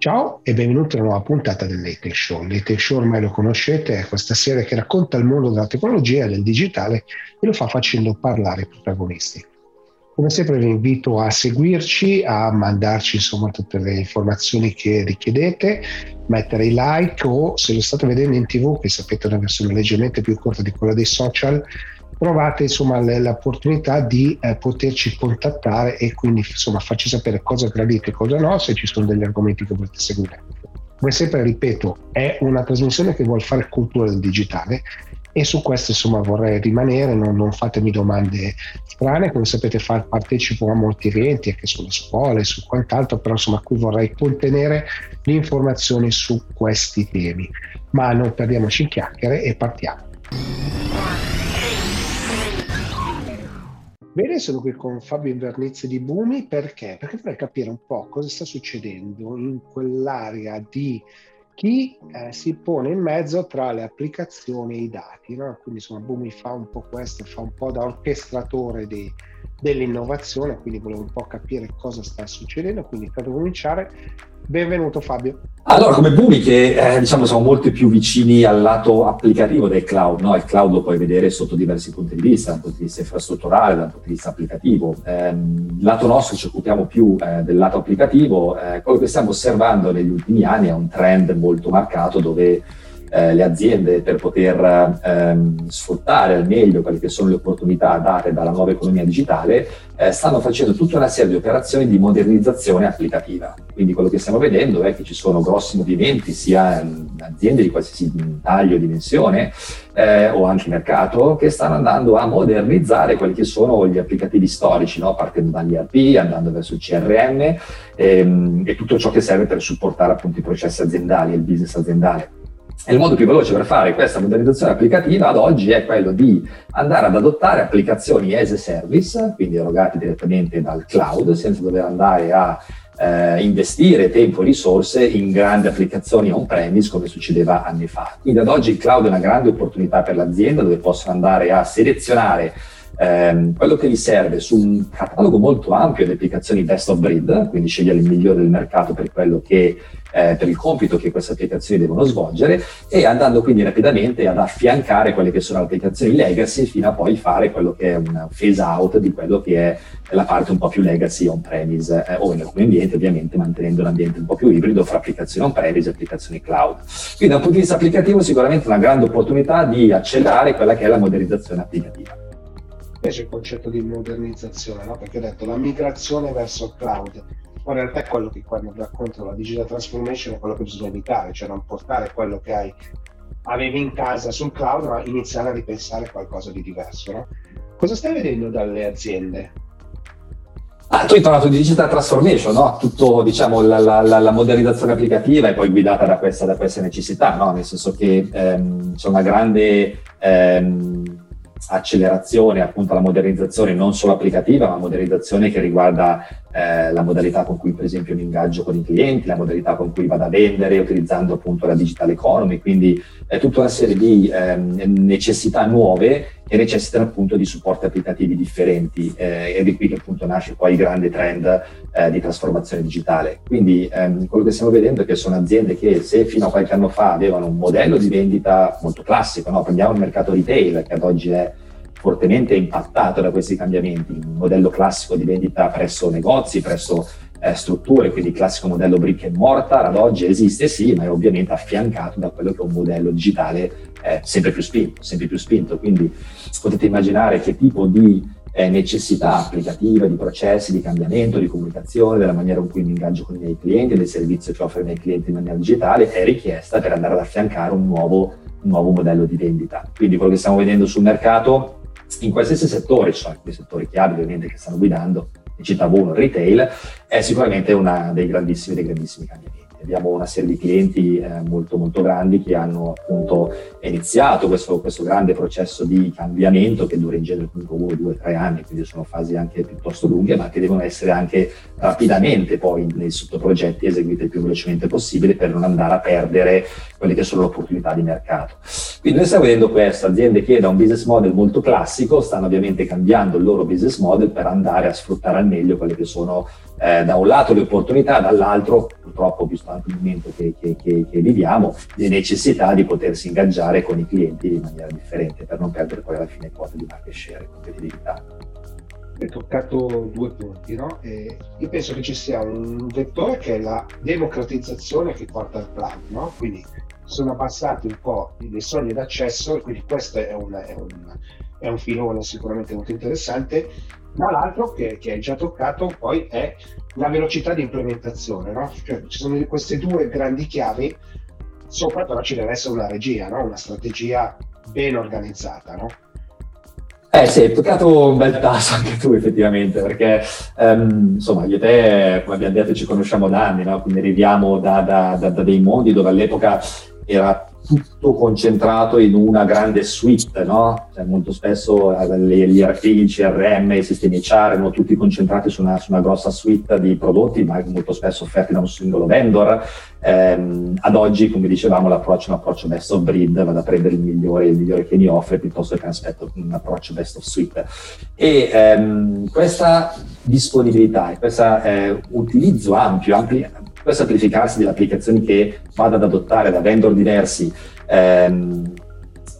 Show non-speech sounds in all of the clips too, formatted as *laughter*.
Ciao e benvenuti a una nuova puntata del Late Show. Late Show ormai lo conoscete, è questa serie che racconta il mondo della tecnologia e del digitale e lo fa facendo parlare i protagonisti. Come sempre vi invito a seguirci, a mandarci insomma tutte le informazioni che richiedete, mettere i like o se lo state vedendo in tv, che sapete è una versione leggermente più corta di quella dei social, trovate insomma l'opportunità di eh, poterci contattare e quindi insomma farci sapere cosa gradite e cosa no, se ci sono degli argomenti che volete seguire. Come sempre ripeto, è una trasmissione che vuole fare cultura del digitale e su questo insomma vorrei rimanere, non, non fatemi domande strane, come sapete far, partecipo a molti eventi anche sulle scuole, su quant'altro, però insomma qui vorrei contenere le informazioni su questi temi. Ma non perdiamoci in chiacchiere e partiamo. Bene, sono qui con Fabio Invernizzi di Bumi perché? Perché vorrei capire un po' cosa sta succedendo in quell'area di chi eh, si pone in mezzo tra le applicazioni e i dati. No? Quindi insomma Bumi fa un po' questo, fa un po' da orchestratore di, dell'innovazione, quindi volevo un po' capire cosa sta succedendo. Quindi per cominciare Benvenuto Fabio. Allora, come Bumi che eh, diciamo siamo molto più vicini al lato applicativo del cloud, no? il cloud lo puoi vedere sotto diversi punti di vista, dal punto di vista infrastrutturale, dal punto di vista applicativo. Eh, lato nostro ci occupiamo più eh, del lato applicativo, eh, quello che stiamo osservando negli ultimi anni è un trend molto marcato dove eh, le aziende per poter ehm, sfruttare al meglio quelle che sono le opportunità date dalla nuova economia digitale, eh, stanno facendo tutta una serie di operazioni di modernizzazione applicativa. Quindi quello che stiamo vedendo è che ci sono grossi movimenti sia in aziende di qualsiasi taglio e dimensione eh, o anche mercato che stanno andando a modernizzare quelli che sono gli applicativi storici, no? partendo dagli ERP, andando verso il CRM ehm, e tutto ciò che serve per supportare appunto i processi aziendali e il business aziendale. E il modo più veloce per fare questa modernizzazione applicativa ad oggi è quello di andare ad adottare applicazioni as a service, quindi erogate direttamente dal cloud, senza dover andare a eh, investire tempo e risorse in grandi applicazioni on-premise come succedeva anni fa. Quindi ad oggi il cloud è una grande opportunità per l'azienda dove possono andare a selezionare ehm, quello che gli serve su un catalogo molto ampio di applicazioni best of breed, quindi scegliere il migliore del mercato per quello che eh, per il compito che queste applicazioni devono svolgere e andando quindi rapidamente ad affiancare quelle che sono le applicazioni legacy fino a poi fare quello che è un phase out di quello che è la parte un po' più legacy on-premise eh, o in alcuni ambienti ovviamente mantenendo l'ambiente un po' più ibrido fra applicazioni on-premise e applicazioni cloud. Quindi da un punto di vista applicativo sicuramente una grande opportunità di accelerare quella che è la modernizzazione applicativa piace il concetto di modernizzazione, no? perché ho detto la migrazione verso il cloud, in realtà è quello che quando racconto la digital transformation è quello che bisogna evitare, cioè non portare quello che hai, avevi in casa sul cloud, ma iniziare a ripensare qualcosa di diverso. No? Cosa stai vedendo dalle aziende? Ah, tu hai parlato di digital transformation, no? Tutto, diciamo, la, la, la, modernizzazione applicativa è poi guidata da questa, da questa necessità, no? Nel senso che ehm, c'è una grande ehm, accelerazione appunto alla modernizzazione non solo applicativa, ma modernizzazione che riguarda eh, la modalità con cui per esempio mi ingaggio con i clienti, la modalità con cui vado a vendere utilizzando appunto la digital economy, quindi è tutta una serie di eh, necessità nuove che necessitano appunto di supporti applicativi differenti eh, ed è qui che appunto nasce poi il grande trend eh, di trasformazione digitale. Quindi ehm, quello che stiamo vedendo è che sono aziende che se fino a qualche anno fa avevano un modello di vendita molto classico, no? prendiamo il mercato retail che ad oggi è fortemente impattato da questi cambiamenti, un modello classico di vendita presso negozi, presso eh, strutture, quindi il classico modello brick and mortar ad oggi esiste sì, ma è ovviamente affiancato da quello che è un modello digitale eh, sempre più spinto, sempre più spinto. Quindi potete immaginare che tipo di eh, necessità applicativa, di processi, di cambiamento, di comunicazione, della maniera in cui mi ingaggio con i miei clienti, del servizio che offro ai miei clienti in maniera digitale, è richiesta per andare ad affiancare un nuovo, un nuovo modello di vendita. Quindi quello che stiamo vedendo sul mercato in qualsiasi settore, ci sono alcuni settori chiave ovviamente che stanno guidando, ne citavo uno, retail, è sicuramente uno dei grandissimi, dei grandissimi cambiamenti. Abbiamo una serie di clienti eh, molto molto grandi che hanno appunto iniziato questo, questo, grande processo di cambiamento che dura in genere comunque uno, due, tre anni, quindi sono fasi anche piuttosto lunghe, ma che devono essere anche rapidamente poi nei sottoprogetti eseguite il più velocemente possibile per non andare a perdere quelle che sono le opportunità di mercato. Quindi noi stiamo vedendo questo, aziende che da un business model molto classico stanno ovviamente cambiando il loro business model per andare a sfruttare al meglio quelle che sono eh, da un lato le opportunità, dall'altro purtroppo visto anche il momento che, che, che, che, viviamo, le necessità di potersi ingaggiare con i clienti in maniera differente per non perdere poi alla fine quota di market share e competitività hai toccato due punti, no? io penso che ci sia un vettore che è la democratizzazione che porta al cloud, no? Quindi sono abbassati un po' le soglie d'accesso e quindi questo è un, è un, è un filone sicuramente molto interessante. Ma l'altro che, che hai già toccato poi è la velocità di implementazione, no? Cioè, ci sono queste due grandi chiavi, sopra però ci deve essere una regia, no? Una strategia ben organizzata, no? Eh sì, hai toccato un bel tasso anche tu effettivamente, perché um, insomma io e te, come abbiamo detto, ci conosciamo da anni, no? quindi arriviamo da, da, da, da, dei mondi dove all'epoca era tutto concentrato in una grande suite, no? Cioè, molto spesso eh, gli ERP, il CRM, i sistemi HR erano tutti concentrati su una, su una, grossa suite di prodotti, ma molto spesso offerti da un singolo vendor. Eh, ad oggi, come dicevamo, l'approccio è un approccio best of breed, vado a prendere il migliore, il migliore che mi offre piuttosto che un approccio best of suite. E ehm, questa disponibilità e questo eh, utilizzo ampio, ampli, questo amplificarsi delle applicazioni che vado ad adottare da vendor diversi, ehm,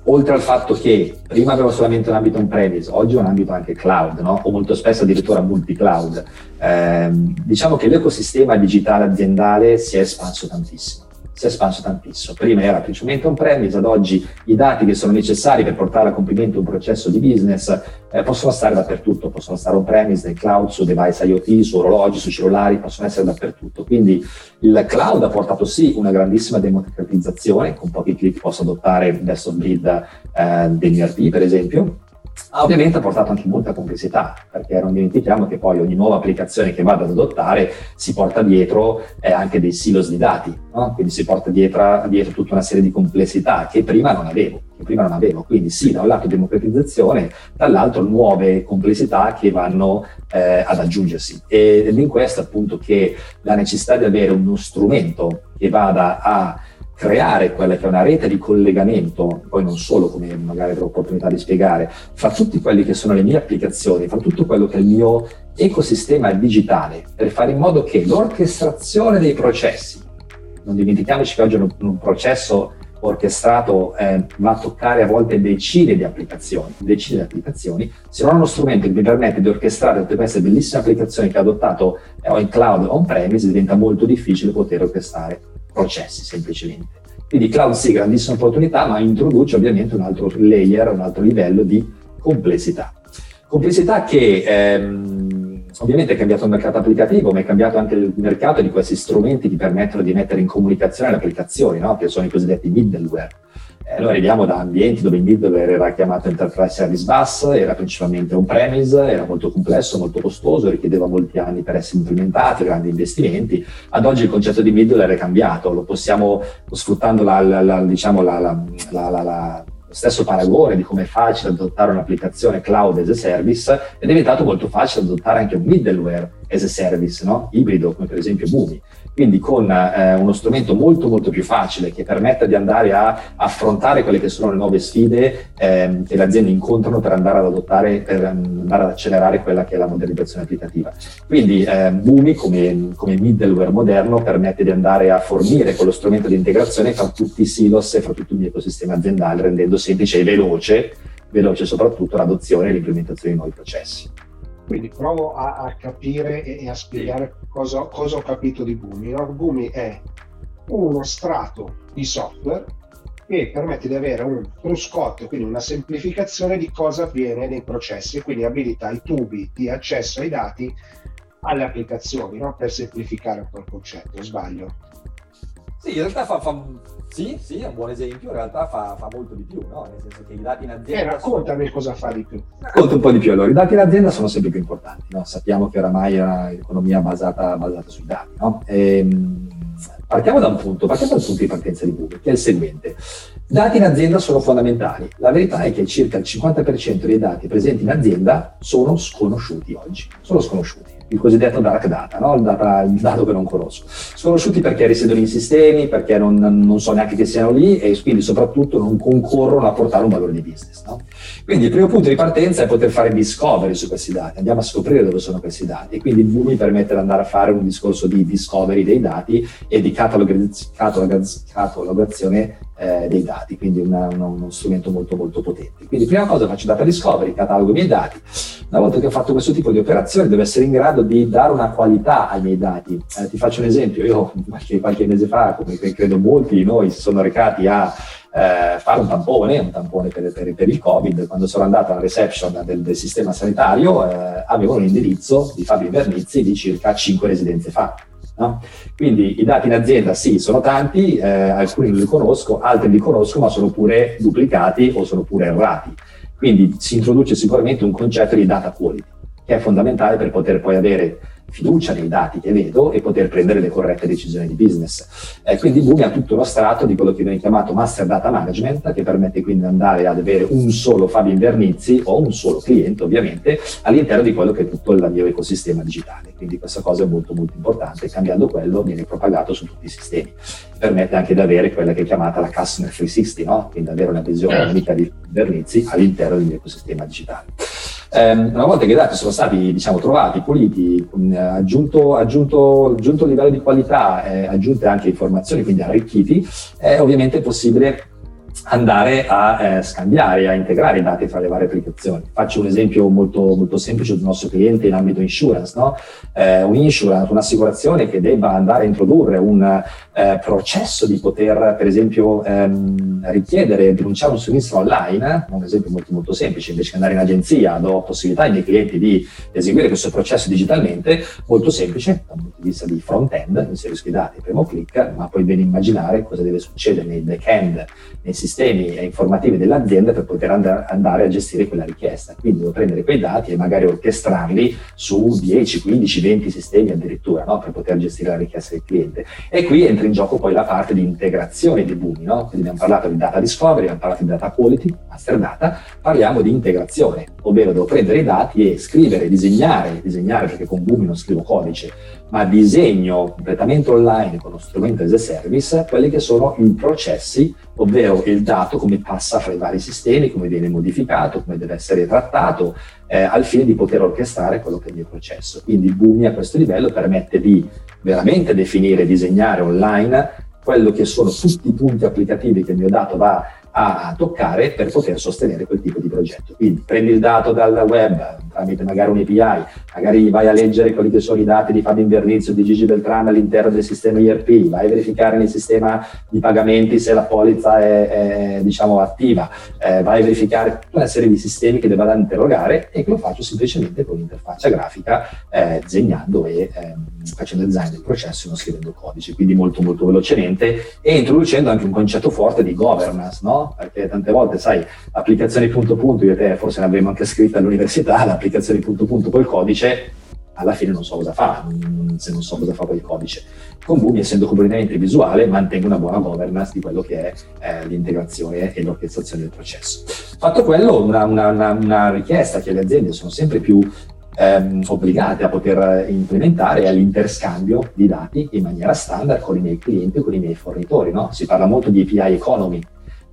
oltre al fatto che prima avevo solamente un ambito on-premise, oggi ho un ambito anche cloud, no? o molto spesso addirittura multi-cloud, ehm, diciamo che l'ecosistema digitale aziendale si è espanso tantissimo si è espanso tantissimo. Prima era principalmente on-premise, ad oggi i dati che sono necessari per portare a compimento un processo di business eh, possono stare dappertutto, possono stare on-premise, nel cloud, su device IoT, su orologi, su cellulari, possono essere dappertutto. Quindi il cloud ha portato sì una grandissima democratizzazione, con pochi clic posso adottare il best of breed eh, degli per esempio, ovviamente ha portato anche molta complessità, perché non dimentichiamo che poi ogni nuova applicazione che vado ad adottare si porta dietro eh, anche dei silos di dati, no? quindi si porta dietro, dietro, tutta una serie di complessità che prima non avevo. Prima non avevo. Quindi sì, da un lato democratizzazione, dall'altro nuove complessità che vanno eh, ad aggiungersi. Ed è in questo appunto che la necessità di avere uno strumento che vada a creare quella che è una rete di collegamento, poi non solo come magari avrò l'opportunità di spiegare, fra tutte quelle che sono le mie applicazioni, fra tutto quello che è il mio ecosistema digitale, per fare in modo che l'orchestrazione dei processi, non dimentichiamoci che oggi un, un processo orchestrato eh, va a toccare a volte decine di applicazioni, decine di applicazioni, se non ho uno strumento che mi permette di orchestrare tutte queste bellissime applicazioni che ho adottato eh, in cloud on-premise, diventa molto difficile poter orchestrare processi semplicemente. Quindi cloud sì, grandissima opportunità, ma introduce ovviamente un altro layer, un altro livello di complessità. Complessità che ehm, ovviamente è cambiato il mercato applicativo, ma è cambiato anche il mercato di questi strumenti che permettono di mettere in comunicazione le applicazioni, no? che sono i cosiddetti middleware. Eh, noi arriviamo da ambienti dove middleware era chiamato Enterprise Service Bus, era principalmente on-premise, era molto complesso, molto costoso, richiedeva molti anni per essere implementato, grandi investimenti. Ad oggi il concetto di middleware è cambiato, lo possiamo, sfruttando la, la, la, diciamo lo stesso paragone di come è facile adottare un'applicazione cloud as a service, è diventato molto facile adottare anche un middleware as a service, no? ibrido, come per esempio Boomi quindi con eh, uno strumento molto molto più facile che permetta di andare a affrontare quelle che sono le nuove sfide eh, che le aziende incontrano per andare ad adottare, per andare ad accelerare quella che è la modernizzazione applicativa. Quindi eh, Boomi come, come, middleware moderno permette di andare a fornire quello strumento di integrazione fra tutti i silos e fra tutto il mio ecosistema aziendale, rendendo semplice e veloce, veloce soprattutto l'adozione e l'implementazione di nuovi processi. Quindi provo a, a capire e, e, a spiegare cosa, cosa, ho capito di Boomi. No? Boomi è uno strato di software che permette di avere un cruscotto, quindi una semplificazione di cosa avviene nei processi, quindi abilita i tubi di accesso ai dati alle applicazioni, no? per semplificare un po' il concetto, sbaglio. Sì, in realtà fa, fa, sì, sì, è un buon esempio, in realtà fa, fa molto di più, no? nel senso che i dati in azienda... Eh, raccontami sono... cosa fa di più. Racconta un po' di più. Allora, i dati in azienda sono sempre più importanti, no? sappiamo che oramai è un'economia basata, basata sui dati. No? E, ehm, partiamo da un punto, partiamo dal punto di partenza di Google, che è il seguente. Dati in azienda sono fondamentali. La verità è che circa il 50% dei dati presenti in azienda sono sconosciuti oggi, sono sconosciuti. Il cosiddetto dark data, no? il, data, il, dato che non conosco. Sconosciuti perché risiedono in sistemi, perché non, non, so neanche che siano lì e quindi soprattutto non concorrono a portare un valore di business. No? Quindi il primo punto di partenza è poter fare discovery su questi dati, andiamo a scoprire dove sono questi dati e quindi il VUM mi permette di andare a fare un discorso di discovery dei dati e di catalogazione eh, dei dati, quindi una, una, uno strumento molto molto potente. Quindi prima cosa faccio data discovery, catalogo i miei dati, una volta che ho fatto questo tipo di operazione devo essere in grado di dare una qualità ai miei dati. Eh, ti faccio un esempio, io qualche, qualche mese fa, come credo molti di noi, si sono recati a eh, fare un tampone, un tampone per, per, per, il Covid, quando sono andato alla reception del, del sistema sanitario eh, avevo un indirizzo di Fabio Invernizzi di circa 5 residenze fa. No? Quindi i dati in azienda sì, sono tanti, eh, alcuni li conosco, altri li conosco, ma sono pure duplicati o sono pure errati. Quindi si introduce sicuramente un concetto di data quality, che è fondamentale per poter poi avere fiducia nei dati che vedo e poter prendere le corrette decisioni di business. Eh, quindi Boomi ha tutto lo strato di quello che viene chiamato Master Data Management, che permette quindi di andare ad avere un solo Fabio Invernizzi o un solo cliente, ovviamente, all'interno di quello che è tutto il mio ecosistema digitale. Quindi questa cosa è molto molto importante, cambiando quello viene propagato su tutti i sistemi. Permette anche di avere quella che è chiamata la Customer 360, no? quindi avere una visione certo. unica di Invernizzi all'interno del mio ecosistema digitale. Eh, una volta che i dati sono stati diciamo, trovati, puliti, aggiunto, aggiunto, aggiunto il livello di qualità, eh, aggiunte anche informazioni, quindi arricchiti, è ovviamente possibile andare a eh, scambiare, a integrare i dati fra le varie applicazioni. Faccio un esempio molto, molto semplice del nostro cliente in ambito insurance, no? eh, un insurance, un'assicurazione che debba andare a introdurre un eh, processo di poter, per esempio, ehm, richiedere, denunciare un sinistro online, un esempio molto, molto semplice, invece che andare in agenzia, do possibilità ai miei clienti di eseguire questo processo digitalmente, molto semplice dal punto di vista di front-end, inserisco i dati, primo clic, ma poi bene immaginare cosa deve succedere nei back-end, nei sistemi informativi dell'azienda per poter and- andare a gestire quella richiesta. Quindi devo prendere quei dati e magari orchestrarli su 10, 15, 20 sistemi addirittura, no? per poter gestire la richiesta del cliente. E qui entra in gioco poi la parte di integrazione dei boom, no? quindi abbiamo parlato di data discovery, abbiamo parlato di data quality, master data, parliamo di integrazione, ovvero devo prendere i dati e scrivere, disegnare, disegnare perché con Boomi non scrivo codice, ma disegno completamente online con lo strumento as a service quelli che sono i processi, ovvero il dato come passa fra i vari sistemi, come viene modificato, come deve essere trattato, eh, al fine di poter orchestrare quello che è il mio processo. Quindi Boomi a questo livello permette di veramente definire e disegnare online quello che sono tutti i punti applicativi che il mio dato va a toccare per poter sostenere quel tipo di progetto. Quindi prendi il dato dal web tramite magari un API, magari vai a leggere quelli che sono i dati di Fabio Invernizio, di Gigi Beltrame all'interno del sistema IRP, vai a verificare nel sistema di pagamenti se la polizza è, è diciamo, attiva, eh, vai a verificare tutta una serie di sistemi che devo andare a interrogare e che lo faccio semplicemente con l'interfaccia grafica, eh, disegnando e eh, facendo design del processo e non scrivendo codice, quindi molto molto velocemente e introducendo anche un concetto forte di governance, no? Perché tante volte, sai, applicazioni punto punto, io e te forse ne avremmo anche scritta all'università, *laughs* l'applicazione punto punto col codice, alla fine non so cosa fa, se non so cosa fa quel codice. Con Boomi, essendo completamente visuale, mantengo una buona governance di quello che è eh, l'integrazione e l'orchestrazione del processo. Fatto quello, una, una, una, una richiesta che le aziende sono sempre più ehm, obbligate a poter implementare è l'interscambio di dati in maniera standard con i miei clienti e con i miei fornitori. No? Si parla molto di API economy,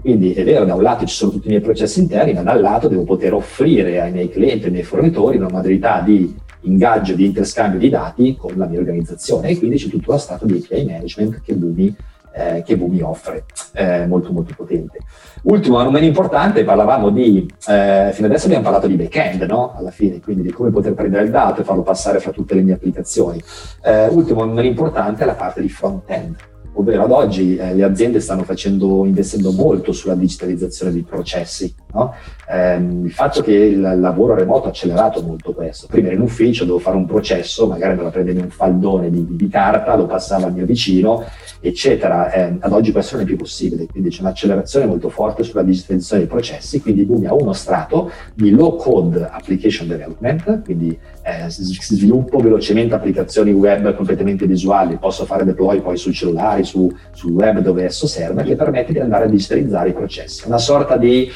quindi è vero, da un lato ci sono tutti i miei processi interni, ma dall'altro devo poter offrire ai miei clienti, ai miei fornitori una modalità di ingaggio, di interscambio di dati con la mia organizzazione e quindi c'è tutto lo stato di API management che Boomi, eh, che Boomi offre, eh, molto molto potente. Ultimo, non meno importante, parlavamo di, eh, fino adesso abbiamo parlato di back-end, no? Alla fine, quindi di come poter prendere il dato e farlo passare fra tutte le mie applicazioni. Eh, ultimo, non meno importante, è la parte di front-end ovvero ad oggi eh, le aziende stanno facendo, investendo molto sulla digitalizzazione dei processi. No? Eh, il fatto che il lavoro remoto ha accelerato molto questo. Prima ero in ufficio, dovevo fare un processo, magari me lo prendevo un faldone di, di, carta, lo passavo al mio vicino, eccetera. Eh, ad oggi questo non è più possibile, quindi c'è un'accelerazione molto forte sulla digitalizzazione dei processi, quindi Boomi ha uno strato di low code application development, quindi eh, sviluppo velocemente applicazioni web completamente visuali, posso fare deploy poi sui cellulari, su, sul web dove esso serve, che permette di andare a digitalizzare i processi. Una sorta di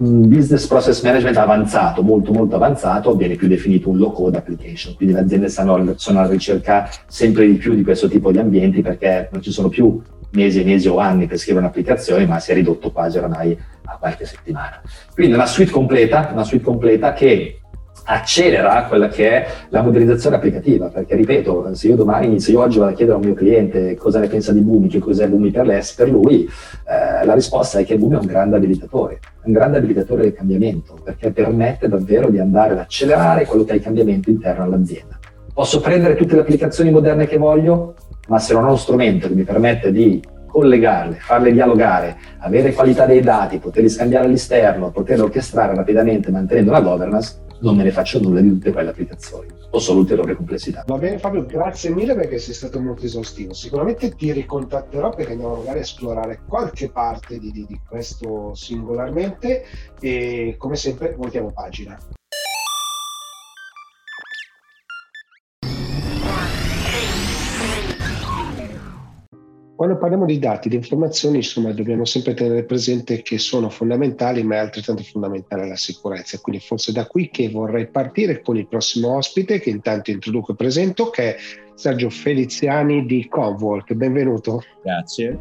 un business process management avanzato, molto molto avanzato, viene più definito un low code application. Quindi le aziende stanno, sono alla ricerca sempre di più di questo tipo di ambienti perché non ci sono più mesi e mesi o anni per scrivere un'applicazione, ma si è ridotto quasi oramai a qualche settimana. Quindi una suite completa, una suite completa che accelera quella che è la modernizzazione applicativa, perché ripeto, se io domani, se io oggi vado a chiedere a un mio cliente cosa ne pensa di Boomi, che cos'è Boomi per, l'ES, per lui, eh, la risposta è che Boomi è un grande abilitatore, un grande abilitatore del cambiamento, perché permette davvero di andare ad accelerare quello che è il cambiamento interno all'azienda. Posso prendere tutte le applicazioni moderne che voglio, ma se non ho uno strumento che mi permette di collegarle, farle dialogare, avere qualità dei dati, poterli scambiare all'esterno, poterle orchestrare rapidamente mantenendo la governance, non me ne faccio nulla di tutte quelle applicazioni o solo ulteriore complessità. Va bene Fabio, grazie mille perché sei stato molto esaustivo. Sicuramente ti ricontatterò perché andiamo magari a esplorare qualche parte di, di, di questo singolarmente e come sempre voltiamo pagina. Quando parliamo di dati, di informazioni, insomma, dobbiamo sempre tenere presente che sono fondamentali, ma è altrettanto fondamentale la sicurezza. Quindi forse da qui che vorrei partire con il prossimo ospite, che intanto introduco e presento, che è Sergio Feliziani di Convolk. Benvenuto. Grazie.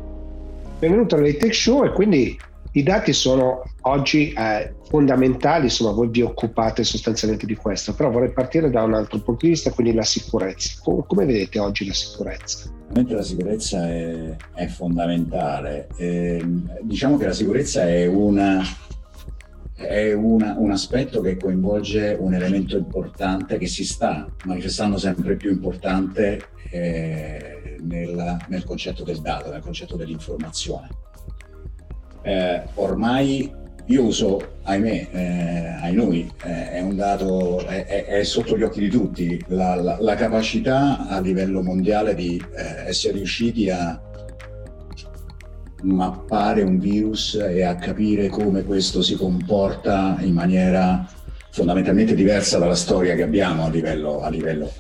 Benvenuto all'Atech Show e quindi i dati sono oggi eh, fondamentali, insomma voi vi occupate sostanzialmente di questo, però vorrei partire da un altro punto di vista, quindi la sicurezza. come, come vedete oggi la sicurezza? La sicurezza è, è fondamentale. Eh, diciamo che la sicurezza è, una, è una, un aspetto che coinvolge un elemento importante che si sta manifestando sempre più importante eh, nel, nel concetto del dato, nel concetto dell'informazione eh, ormai io uso, ahimè, eh, ai noi, eh, è un dato, è, è, sotto gli occhi di tutti, la, la, la capacità a livello mondiale di eh, essere riusciti a mappare un virus e a capire come questo si comporta in maniera fondamentalmente diversa dalla storia che abbiamo a livello, a livello,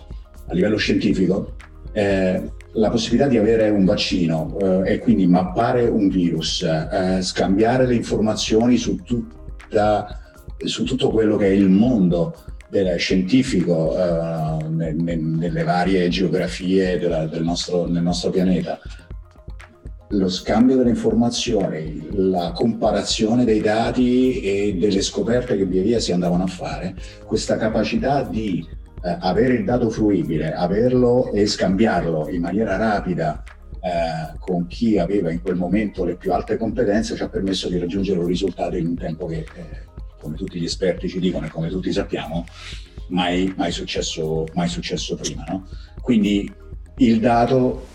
a livello scientifico. Eh, la possibilità di avere un vaccino eh, e quindi mappare un virus, eh, scambiare le informazioni su, tutta, su, tutto quello che è il mondo scientifico eh, nelle varie geografie della, del, nostro, nostro pianeta, lo scambio delle informazioni, la comparazione dei dati e delle scoperte che via via si andavano a fare, questa capacità di eh, avere il dato fruibile, averlo e scambiarlo in maniera rapida eh, con chi aveva in quel momento le più alte competenze ci ha permesso di raggiungere un risultato in un tempo che, eh, come tutti gli esperti ci dicono e come tutti sappiamo, mai, mai, successo, mai successo prima. No? Quindi il dato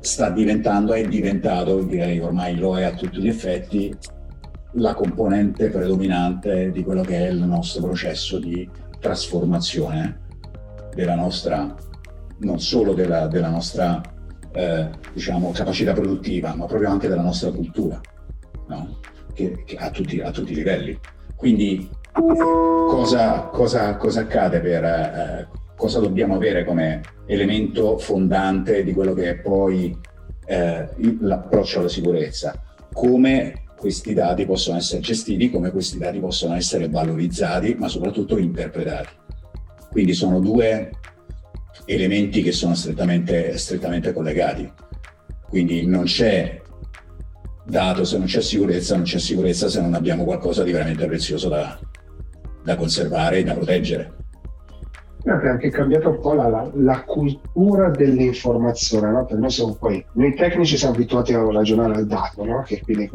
sta diventando, è diventato, direi ormai lo è a tutti gli effetti, la componente predominante di quello che è il nostro processo di trasformazione della nostra, non solo della, della nostra eh, diciamo, capacità produttiva, ma proprio anche della nostra cultura, no? che, che a, tutti, a, tutti, i livelli. Quindi cosa, cosa, cosa accade per... Eh, cosa dobbiamo avere come elemento fondante di quello che è poi eh, l'approccio alla sicurezza? Come questi dati possono essere gestiti, come questi dati possono essere valorizzati, ma soprattutto interpretati. Quindi sono due elementi che sono strettamente, strettamente collegati. Quindi non c'è dato, se non c'è sicurezza, non c'è sicurezza se non abbiamo qualcosa di veramente prezioso da, da conservare e da proteggere. È anche cambiato un po' la, la, la cultura dell'informazione, no? Per noi siamo poi, noi tecnici siamo abituati a ragionare al dato, no? Che quindi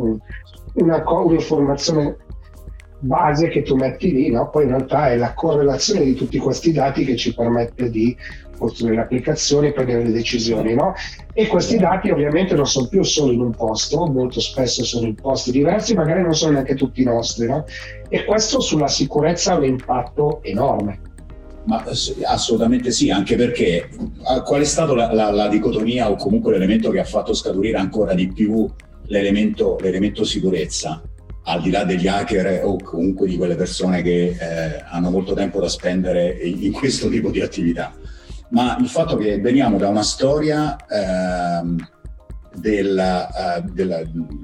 una, un'informazione base che tu metti lì, no? poi in realtà è la correlazione di tutti questi dati che ci permette di costruire le applicazioni e prendere le decisioni. No? E questi dati ovviamente non sono più solo in un posto, molto spesso sono in posti diversi, magari non sono neanche tutti nostri. No? E questo sulla sicurezza ha un impatto enorme. Ma assolutamente sì, anche perché qual è stata la, la, la dicotomia o comunque l'elemento che ha fatto scaturire ancora di più l'elemento, l'elemento sicurezza? Al di là degli hacker o comunque di quelle persone che eh, hanno molto tempo da spendere in questo tipo di attività, ma il fatto che veniamo da una storia eh, della, uh, della,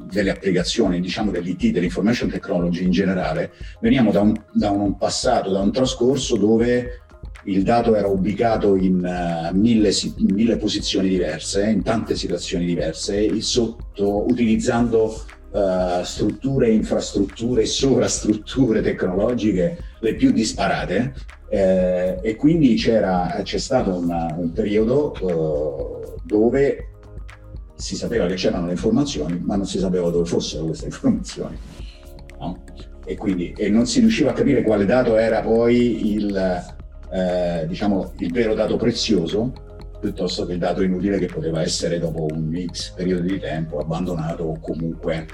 delle applicazioni, diciamo dell'IT, dell'information technology in generale, veniamo da un, da un passato, da un trascorso dove il dato era ubicato in, uh, mille, mille, posizioni diverse, in tante situazioni diverse, sotto, utilizzando uh, strutture, infrastrutture sovrastrutture tecnologiche le più disparate. Eh, e quindi c'è stato una, un periodo uh, dove si sapeva che c'erano le informazioni, ma non si sapeva dove fossero queste *laughs* informazioni. No? E quindi e non si riusciva a capire quale dato era poi il, eh, diciamo, il vero dato prezioso piuttosto che il dato inutile che poteva essere dopo un X periodo di tempo abbandonato o comunque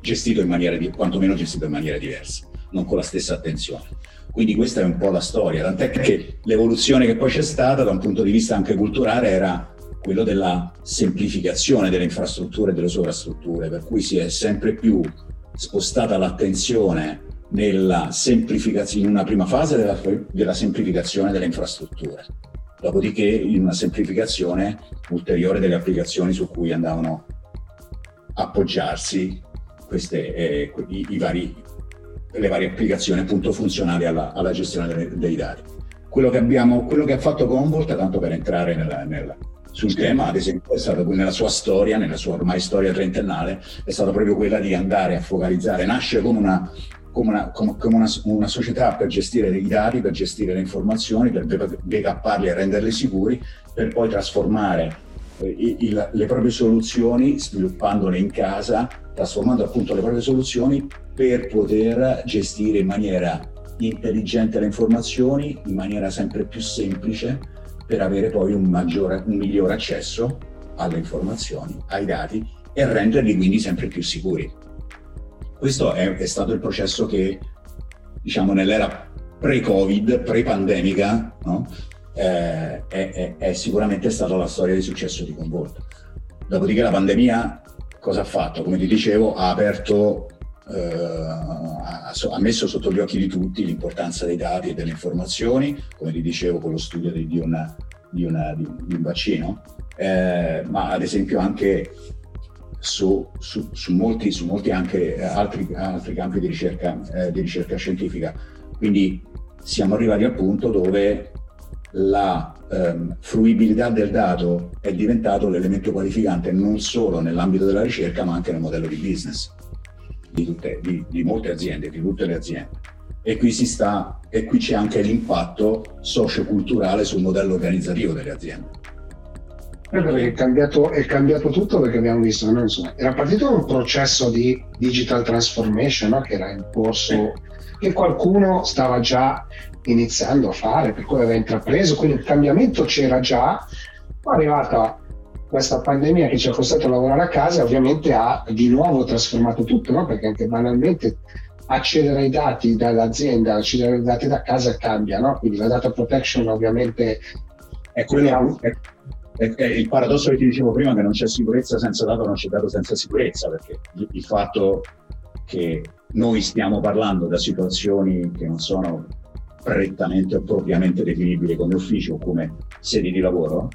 gestito in maniera di, quantomeno gestito in maniera diversa, non con la stessa attenzione. Quindi questa è un po' la storia, tant'è che l'evoluzione che poi c'è stata da un punto di vista anche culturale era quello della semplificazione delle infrastrutture e delle sovrastrutture, per cui si è sempre più spostata l'attenzione nella semplificazione, in una prima fase della, della semplificazione delle infrastrutture, dopodiché in una semplificazione ulteriore delle applicazioni su cui andavano appoggiarsi queste, eh, i, i vari, le varie applicazioni appunto funzionali alla, alla gestione dei, dei dati. Quello che, abbiamo, quello che ha fatto Commvault, tanto per entrare nella, nella sul tema, ad esempio, è stato nella sua storia, nella sua ormai storia trentennale, è stata proprio quella di andare a focalizzare, nasce come una, come una, come una, una società per gestire i dati, per gestire le informazioni, per backupparli e renderli sicuri, per poi trasformare eh, il, le proprie soluzioni, sviluppandole in casa, trasformando appunto le proprie soluzioni per poter gestire in maniera intelligente le informazioni, in maniera sempre più semplice per avere poi un, maggiore, un migliore accesso alle informazioni, ai dati e renderli quindi sempre più sicuri. Questo è, è stato il processo che, diciamo, nell'era pre-Covid, pre-pandemica, no? eh, è, è, sicuramente stata la storia di successo di Convolt. Dopodiché la pandemia cosa ha fatto? Come ti dicevo, ha aperto eh, ha, messo sotto gli occhi di tutti l'importanza dei dati e delle informazioni, come ti dicevo con lo studio di, di, una, di, una, di un vaccino, eh, ma ad esempio anche su, su, su, molti, su molti, anche altri, altri campi di ricerca, eh, di ricerca scientifica. Quindi siamo arrivati al punto dove la ehm, fruibilità del dato è diventato l'elemento qualificante non solo nell'ambito della ricerca ma anche nel modello di business di, tutte, di, di molte aziende, di tutte le aziende. E qui, sta, e qui c'è anche l'impatto socio-culturale sul modello organizzativo delle aziende. È cambiato, è cambiato, tutto perché abbiamo visto che insomma, era partito un processo di digital transformation no? che era in corso, che qualcuno stava già iniziando a fare, per cui aveva intrapreso, quindi il cambiamento c'era già, poi è arrivata questa pandemia che ci ha costretto a lavorare a casa ovviamente ha di nuovo trasformato tutto, no? perché anche banalmente accedere ai dati dall'azienda, accedere ai dati da casa cambia, no? quindi la data protection ovviamente è quello, è, è, è il paradosso che ti dicevo prima che non c'è sicurezza senza dato, non c'è dato senza sicurezza, perché il fatto che noi stiamo parlando da situazioni che non sono prettamente o propriamente definibili come ufficio o come sedi di lavoro,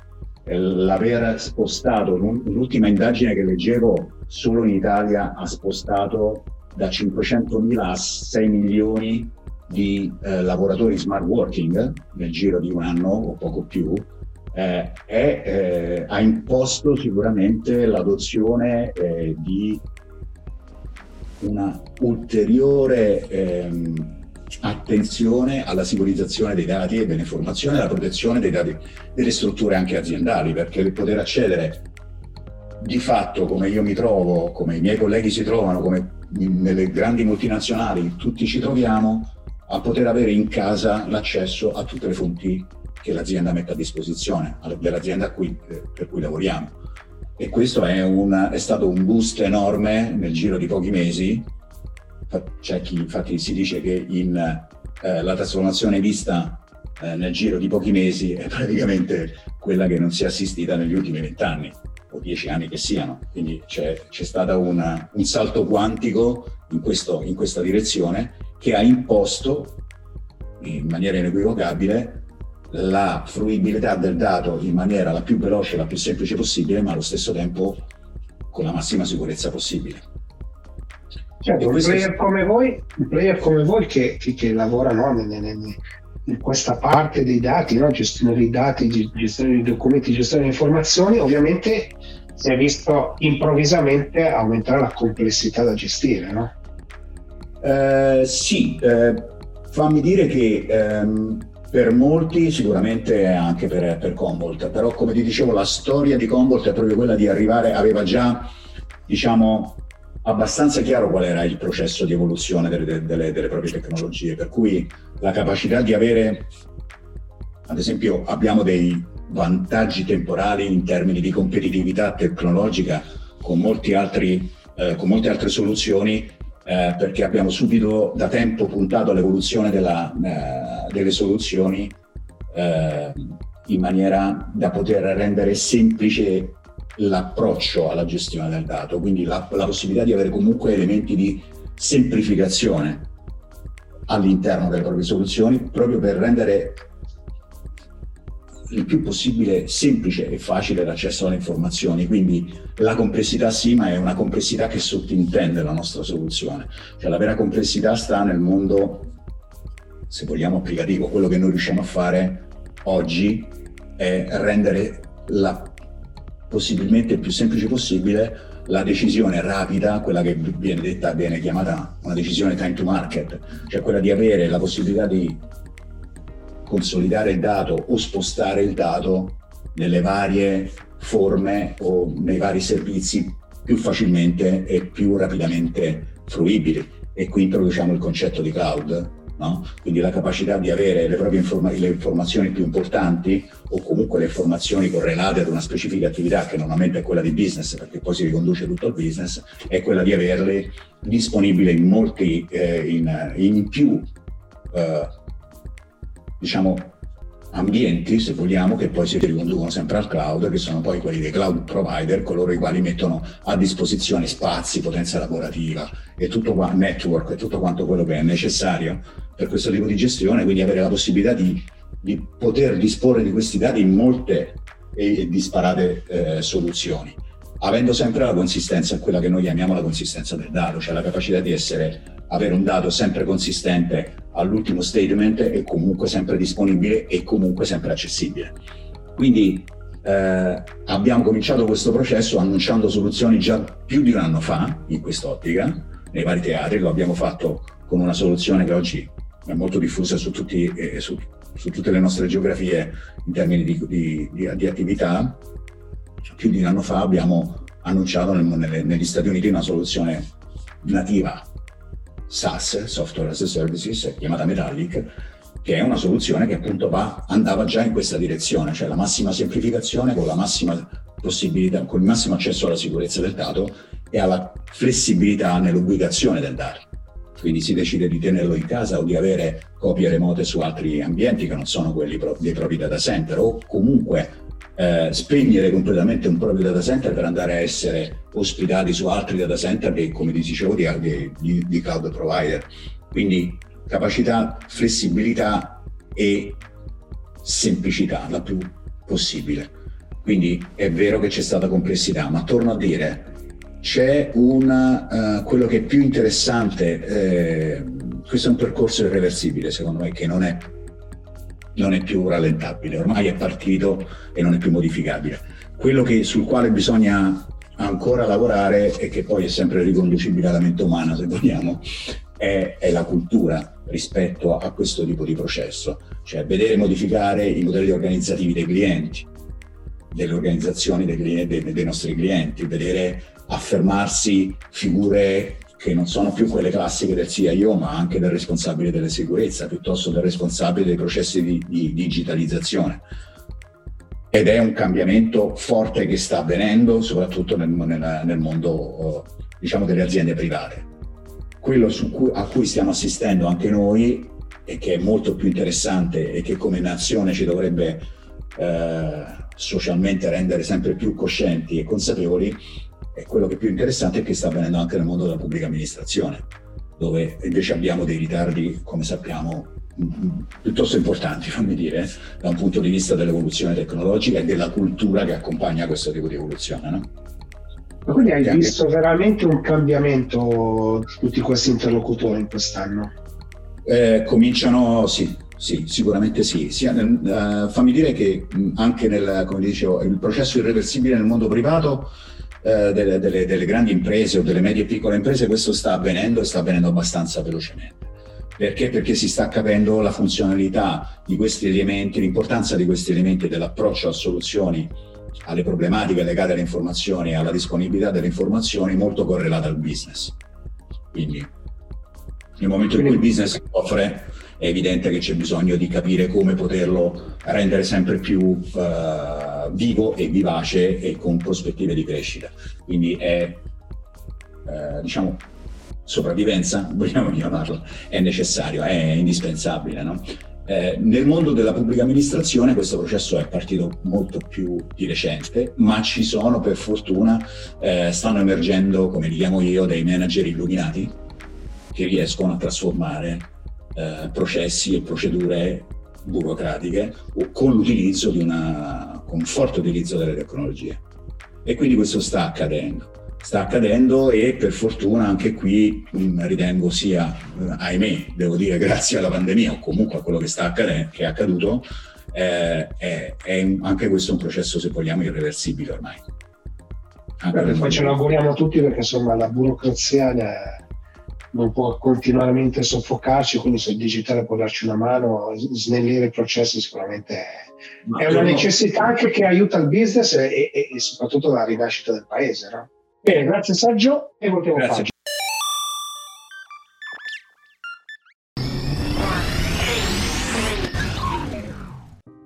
l'aver spostato, l'ultima indagine che leggevo, solo in Italia ha spostato da 500.000 a 6 milioni di eh, lavoratori smart working nel giro di un anno o poco più, eh, è, eh, ha imposto sicuramente l'adozione eh, di una ulteriore ehm, attenzione alla sicurizzazione dei dati e dell'informazione e alla protezione dei dati delle strutture anche aziendali, perché per poter accedere di fatto come io mi trovo, come i miei colleghi si trovano, come nelle grandi multinazionali tutti ci troviamo, a poter avere in casa l'accesso a tutte le fonti che l'azienda mette a disposizione, dell'azienda cui, per cui lavoriamo. E questo è, un, è stato un boost enorme nel giro di pochi mesi c'è chi infatti si dice che in, eh, la trasformazione vista eh, nel giro di pochi mesi è praticamente quella che non si è assistita negli ultimi vent'anni o dieci anni che siano. Quindi c'è, c'è stato un salto quantico in, questo, in questa direzione che ha imposto in maniera inequivocabile la fruibilità del dato in maniera la più veloce, la più semplice possibile, ma allo stesso tempo con la massima sicurezza possibile. Certo, un player, come voi, un player come voi che, che, lavora no, in questa parte dei dati, no? gestione dei dati, gestione dei documenti, gestione delle informazioni, ovviamente si è visto improvvisamente aumentare la complessità da gestire, no? Eh, sì, eh, fammi dire che ehm, per molti, sicuramente anche per, per Commvault, però come ti dicevo la storia di Commvault è proprio quella di arrivare, aveva già diciamo abbastanza chiaro qual era il processo di evoluzione delle, delle, delle, proprie tecnologie, per cui la capacità di avere, ad esempio, abbiamo dei vantaggi temporali in termini di competitività tecnologica con, altri, eh, con molte altre soluzioni, eh, perché abbiamo subito da tempo puntato all'evoluzione della, eh, delle soluzioni eh, in maniera da poter rendere semplice l'approccio alla gestione del dato, quindi la, la possibilità di avere comunque elementi di semplificazione all'interno delle proprie soluzioni proprio per rendere il più possibile semplice e facile l'accesso alle informazioni, quindi la complessità sì, ma è una complessità che sottintende la nostra soluzione. Cioè la vera complessità sta nel mondo, se vogliamo, applicativo. Quello che noi riusciamo a fare oggi è rendere la possibilmente il più semplice possibile la decisione rapida, quella che viene detta, viene chiamata una decisione time to market, cioè quella di avere la possibilità di consolidare il dato o spostare il dato nelle varie forme o nei vari servizi più facilmente e più rapidamente fruibili. E qui introduciamo il concetto di cloud, no? quindi la capacità di avere le proprie informa- le informazioni più importanti o comunque le informazioni correlate ad una specifica attività che normalmente è quella di business perché poi si riconduce tutto al business, è quella di averle disponibili in molti, eh, in, in, più, eh, diciamo, ambienti, se vogliamo, che poi si riconducono sempre al cloud, che sono poi quelli dei cloud provider, coloro i quali mettono a disposizione spazi, potenza lavorativa e tutto qua, network e tutto quanto quello che è necessario per questo tipo di gestione, quindi avere la possibilità di, di poter disporre di questi dati in molte e disparate eh, soluzioni, avendo sempre la consistenza, quella che noi chiamiamo la consistenza del dato, cioè la capacità di essere avere un dato sempre consistente all'ultimo statement e comunque sempre disponibile e comunque sempre accessibile. Quindi eh, abbiamo cominciato questo processo annunciando soluzioni già più di un anno fa in quest'ottica, nei vari teatri, lo abbiamo fatto con una soluzione che oggi è molto diffusa su, tutti, eh, su, su tutte le nostre geografie in termini di, di, di, di attività. Più di un anno fa abbiamo annunciato nel, nelle, negli Stati Uniti una soluzione nativa SaaS, Software as a Services, chiamata Metallic, che è una soluzione che appunto va, andava già in questa direzione, cioè la massima semplificazione con la massima possibilità, con il massimo accesso alla sicurezza del dato e alla flessibilità nell'ubicazione del dato. Quindi si decide di tenerlo in casa o di avere copie remote su altri ambienti che non sono quelli dei propri data center o comunque eh, spegnere completamente un proprio data center per andare a essere ospitati su altri data center che, come dicevo, di, di, di cloud provider. Quindi capacità, flessibilità e semplicità la più possibile. Quindi è vero che c'è stata complessità, ma torno a dire, c'è una, uh, quello che è più interessante, eh, questo è un percorso irreversibile secondo me, che non è non è più rallentabile, ormai è partito e non è più modificabile. Quello che, sul quale bisogna ancora lavorare e che poi è sempre riconducibile alla mente umana, se vogliamo, è, è, la cultura rispetto a questo tipo di processo, cioè vedere modificare i modelli organizzativi dei clienti, delle organizzazioni dei, dei, dei nostri clienti, vedere affermarsi figure che non sono più quelle classiche del CIO, ma anche del responsabile della sicurezza, piuttosto del responsabile dei processi di, di digitalizzazione. Ed è un cambiamento forte che sta avvenendo, soprattutto nel, nel, nel mondo diciamo, delle aziende private. Quello cui, a cui stiamo assistendo anche noi e che è molto più interessante e che come nazione ci dovrebbe eh, socialmente rendere sempre più coscienti e consapevoli e quello che è più interessante è che sta avvenendo anche nel mondo della pubblica amministrazione, dove invece abbiamo dei ritardi, come sappiamo, piuttosto importanti, *laughs* fammi dire, da un punto di vista dell'evoluzione tecnologica e della cultura che accompagna questo tipo di evoluzione. No? quindi hai visto veramente un cambiamento di tutti questi interlocutori in quest'anno? Eh, cominciano, sì, sì, sicuramente sì. Nel, uh, fammi dire che anche nel, come dicevo, il processo irreversibile nel mondo privato uh, delle, delle, delle, grandi imprese o delle medie e piccole imprese, questo sta avvenendo e sta avvenendo abbastanza velocemente. Perché? Perché si sta capendo la funzionalità di questi elementi, l'importanza di questi elementi dell'approccio a soluzioni alle problematiche legate alle informazioni e alla disponibilità delle informazioni molto correlata al business. Quindi nel momento in cui il business offre è evidente che c'è bisogno di capire come poterlo rendere sempre più uh, vivo e vivace e con prospettive di crescita. Quindi è, uh, diciamo, sopravvivenza, *laughs* vogliamo chiamarlo, è necessario, è indispensabile. No? Eh, nel mondo della pubblica amministrazione questo processo è partito molto più di recente, ma ci sono per fortuna, eh, stanno emergendo, come li chiamo io, dei manager illuminati che riescono a trasformare eh, processi e procedure burocratiche con l'utilizzo di una, con forte utilizzo delle tecnologie. E quindi questo sta accadendo sta accadendo e per fortuna anche qui mh, ritengo sia, eh, ahimè, devo dire *laughs* grazie alla pandemia o comunque a quello che, sta accadendo, che è accaduto, eh, è, è anche questo un processo, se vogliamo, irreversibile ormai. Beh, poi ce lo auguriamo tutti perché insomma la burocrazia non può continuamente soffocarci, quindi se il digitale può darci una mano, snellire i processi sicuramente è, è una necessità anche che aiuta il business e, e, e soprattutto la rinascita del paese. No? Bene, grazie Sergio e voltiamo grazie.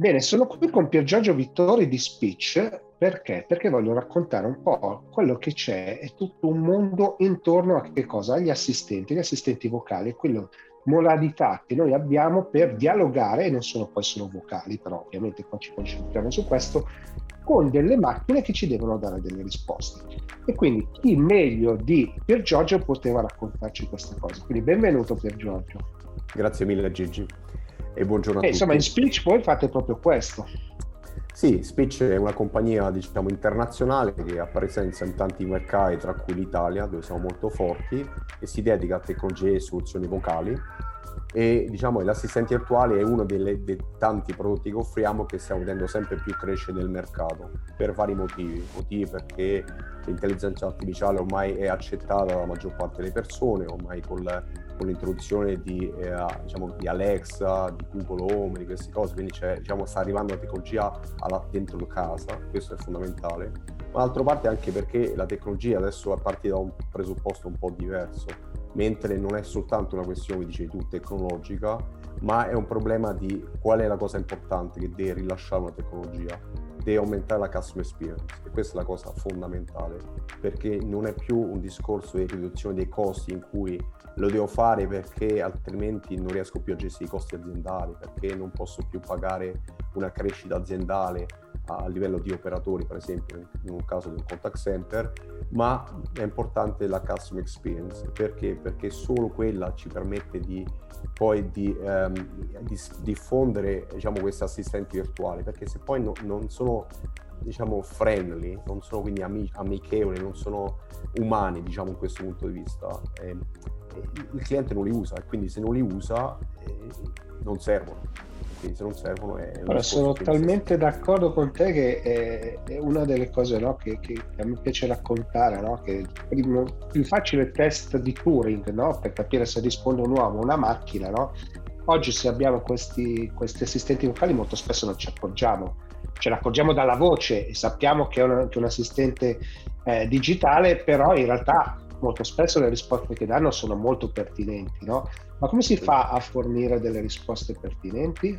Bene, sono qui con Pier Giorgio Vittori di Speech perché? Perché voglio raccontare un po' quello che c'è, è tutto un mondo intorno a che cosa? Agli assistenti, gli assistenti vocali, quello modalità che noi abbiamo per dialogare, e non sono poi solo vocali, però ovviamente qua ci concentriamo su questo, con delle macchine che ci devono dare delle risposte. E quindi chi meglio di Pier Giorgio poteva raccontarci queste cose. Quindi benvenuto Pier Giorgio. Grazie mille Gigi e buongiorno a e, tutti. Insomma, in Speech voi fate proprio questo. Sì, Speech è una compagnia diciamo, internazionale che ha presenza in tanti mercati, tra cui l'Italia, dove siamo molto forti, e si dedica a tecnologie e soluzioni vocali. E diciamo l'assistente virtuale è uno delle, dei tanti prodotti che offriamo che stiamo vedendo sempre più crescere nel mercato per vari motivi. Motivi perché l'intelligenza artificiale ormai è accettata dalla maggior parte delle persone, ormai con con l'introduzione di, eh, diciamo, di, Alexa, di Google Home, di queste cose, quindi diciamo, sta arrivando la tecnologia alla, dentro casa, questo è fondamentale, ma d'altra parte anche perché la tecnologia adesso è partita da un presupposto un po' diverso, mentre non è soltanto una questione, dicevi tu, tecnologica, ma è un problema di qual è la cosa importante che deve rilasciare una tecnologia deve aumentare la customer experience. E questa è la cosa fondamentale perché non è più un discorso di riduzione dei costi in cui lo devo fare perché altrimenti non riesco più a gestire i costi aziendali, perché non posso più pagare una crescita aziendale a livello di operatori, per esempio in un caso di un contact center, ma è importante la customer experience perché? Perché solo quella ci permette di poi di, um, di diffondere diciamo, questi assistenti virtuali, perché se poi no, non sono diciamo friendly, non sono quindi amichevoli, non sono umani diciamo in questo punto di vista, eh, il cliente non li usa e quindi se non li usa eh, non servono. Quindi se non servono è... Allora, sono talmente d'accordo con te che è, una delle cose no, che, che, a me piace raccontare, no? che il più facile test di Turing no? per capire se risponde un uomo o una macchina, no? oggi se abbiamo questi, questi assistenti vocali molto spesso non ci accorgiamo ce l'accorgiamo dalla voce e sappiamo che è un, che un assistente eh, digitale, però in realtà molto spesso le risposte che danno sono molto pertinenti, no? Ma come si fa a fornire delle risposte pertinenti?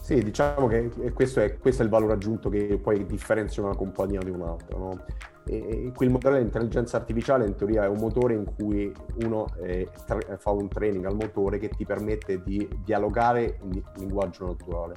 Sì, diciamo che questo è, questo è il valore aggiunto che poi differenzia una compagnia di un'altra. No? E, quel modello di intelligenza artificiale in teoria è un motore in cui uno eh, tra- fa un training al motore che ti permette di dialogare in linguaggio naturale.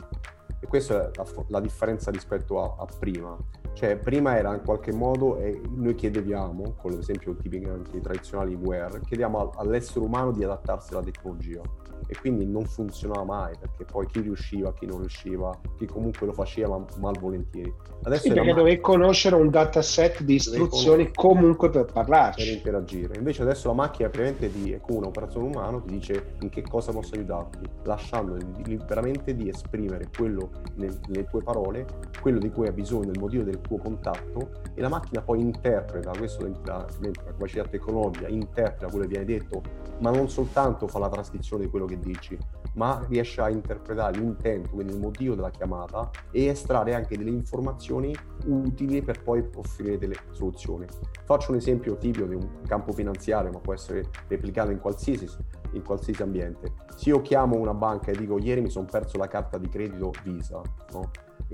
E questa è la, la differenza rispetto a, a, prima. Cioè, prima era in qualche modo, e noi chiedevamo, con l'esempio tipico anche tradizionali WEAR, chiediamo all'essere umano di adattarsi alla tecnologia. E quindi non funzionava mai perché poi chi riusciva, chi non riusciva, chi comunque lo faceva malvolentieri. Adesso sì, perché dovevi conoscere un dataset di istruzioni comunque per parlarci. Per interagire. Invece adesso la macchina praticamente di, come un'operazione umana, ti dice in che cosa posso aiutarti, lasciando liberamente di esprimere quello nelle tue parole, quello di cui hai bisogno nel motivo del tuo contatto e la macchina poi interpreta, questo la, la capacità tecnologica, interpreta quello che viene detto, ma non soltanto fa la trascrizione di quello che dici, ma riesce a interpretare l'intento, quindi il motivo della chiamata e estrarre anche delle informazioni utili per poi offrire delle soluzioni. Faccio un esempio tipico di un campo finanziario, ma può essere replicato in qualsiasi, in qualsiasi ambiente. Se io chiamo una banca e dico ieri mi sono perso la carta di credito Visa, no?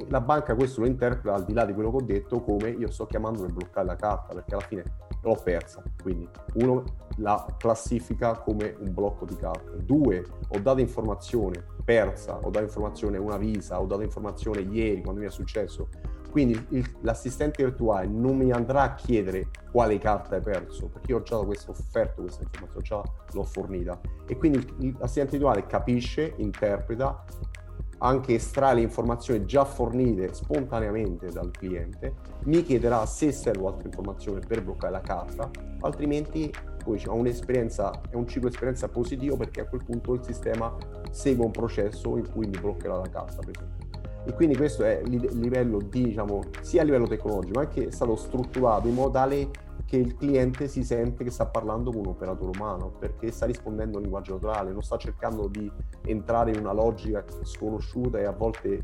la banca questo lo interpreta al di là di quello che ho detto come io sto chiamando per bloccare la carta perché alla fine l'ho persa. Quindi uno la classifica come un blocco di carte. Due, ho dato informazione persa, ho dato informazione una visa, ho dato informazione ieri quando mi è successo. Quindi il, l'assistente virtuale non mi andrà a chiedere quale carta hai perso, perché io ho già questa offerta, questa informazione, già l'ho fornita. E quindi l'assistente virtuale capisce, interpreta anche estrae le informazioni già fornite spontaneamente dal cliente, mi chiederà se servo altre informazioni per bloccare la carta, altrimenti poi c'è un'esperienza, è un ciclo esperienza positivo perché a quel punto il sistema segue un processo in cui mi bloccherà la carta, per esempio. E quindi questo è il livello di, diciamo, sia a livello tecnologico, ma anche è stato strutturato in modo tale che il cliente si sente che sta parlando con un operatore umano perché sta rispondendo a un linguaggio naturale, non sta cercando di entrare in una logica sconosciuta e a volte eh,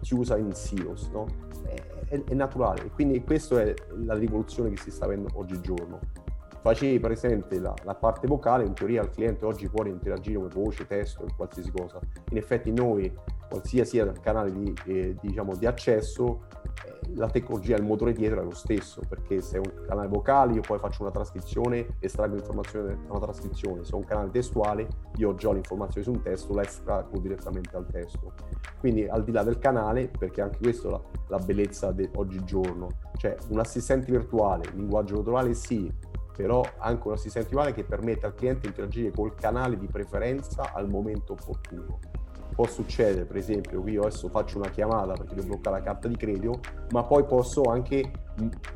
chiusa in silos, no? è, è, è, naturale quindi questa è la rivoluzione che si sta avendo oggigiorno. Facevi presente la, la, parte vocale, in teoria il cliente oggi può interagire con voce, testo qualsiasi cosa. In effetti noi, qualsiasi canale di, eh, diciamo, di accesso, la tecnologia, il motore dietro è lo stesso, perché se è un canale vocale io poi faccio una trascrizione, estraggo informazione da una trascrizione, se è un canale testuale io ho già l'informazione su un testo, la estraggo direttamente al testo. Quindi al di là del canale, perché anche questa è la, la bellezza di oggigiorno, cioè un assistente virtuale, linguaggio naturale sì, però anche un assistente virtuale che permette al cliente di interagire col canale di preferenza al momento opportuno può succedere, per esempio, io adesso faccio una chiamata perché devo bloccare la carta di credito, ma poi posso anche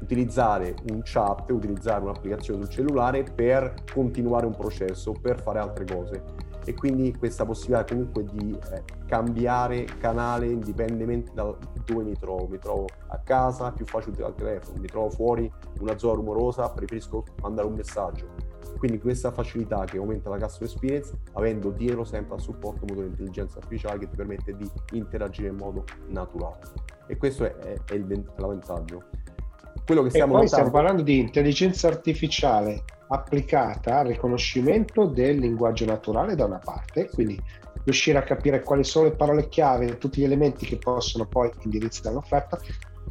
utilizzare un chat, utilizzare un'applicazione sul cellulare per continuare un processo, per fare altre cose. E quindi questa possibilità comunque di eh, cambiare canale indipendentemente da dove mi trovo. Mi trovo a casa, più facile il telefono, mi trovo fuori, una zona rumorosa, preferisco mandare un messaggio quindi questa facilità che aumenta la customer experience avendo dietro sempre a supporto motore intelligenza artificiale che ti permette di interagire in modo naturale. E questo è, è, è il vantaggio. Quello che stiamo notando... stiamo parlando di intelligenza artificiale applicata al riconoscimento del linguaggio naturale da una parte, quindi riuscire a capire quali sono le parole chiave e tutti gli elementi che possono poi indirizzare l'offerta,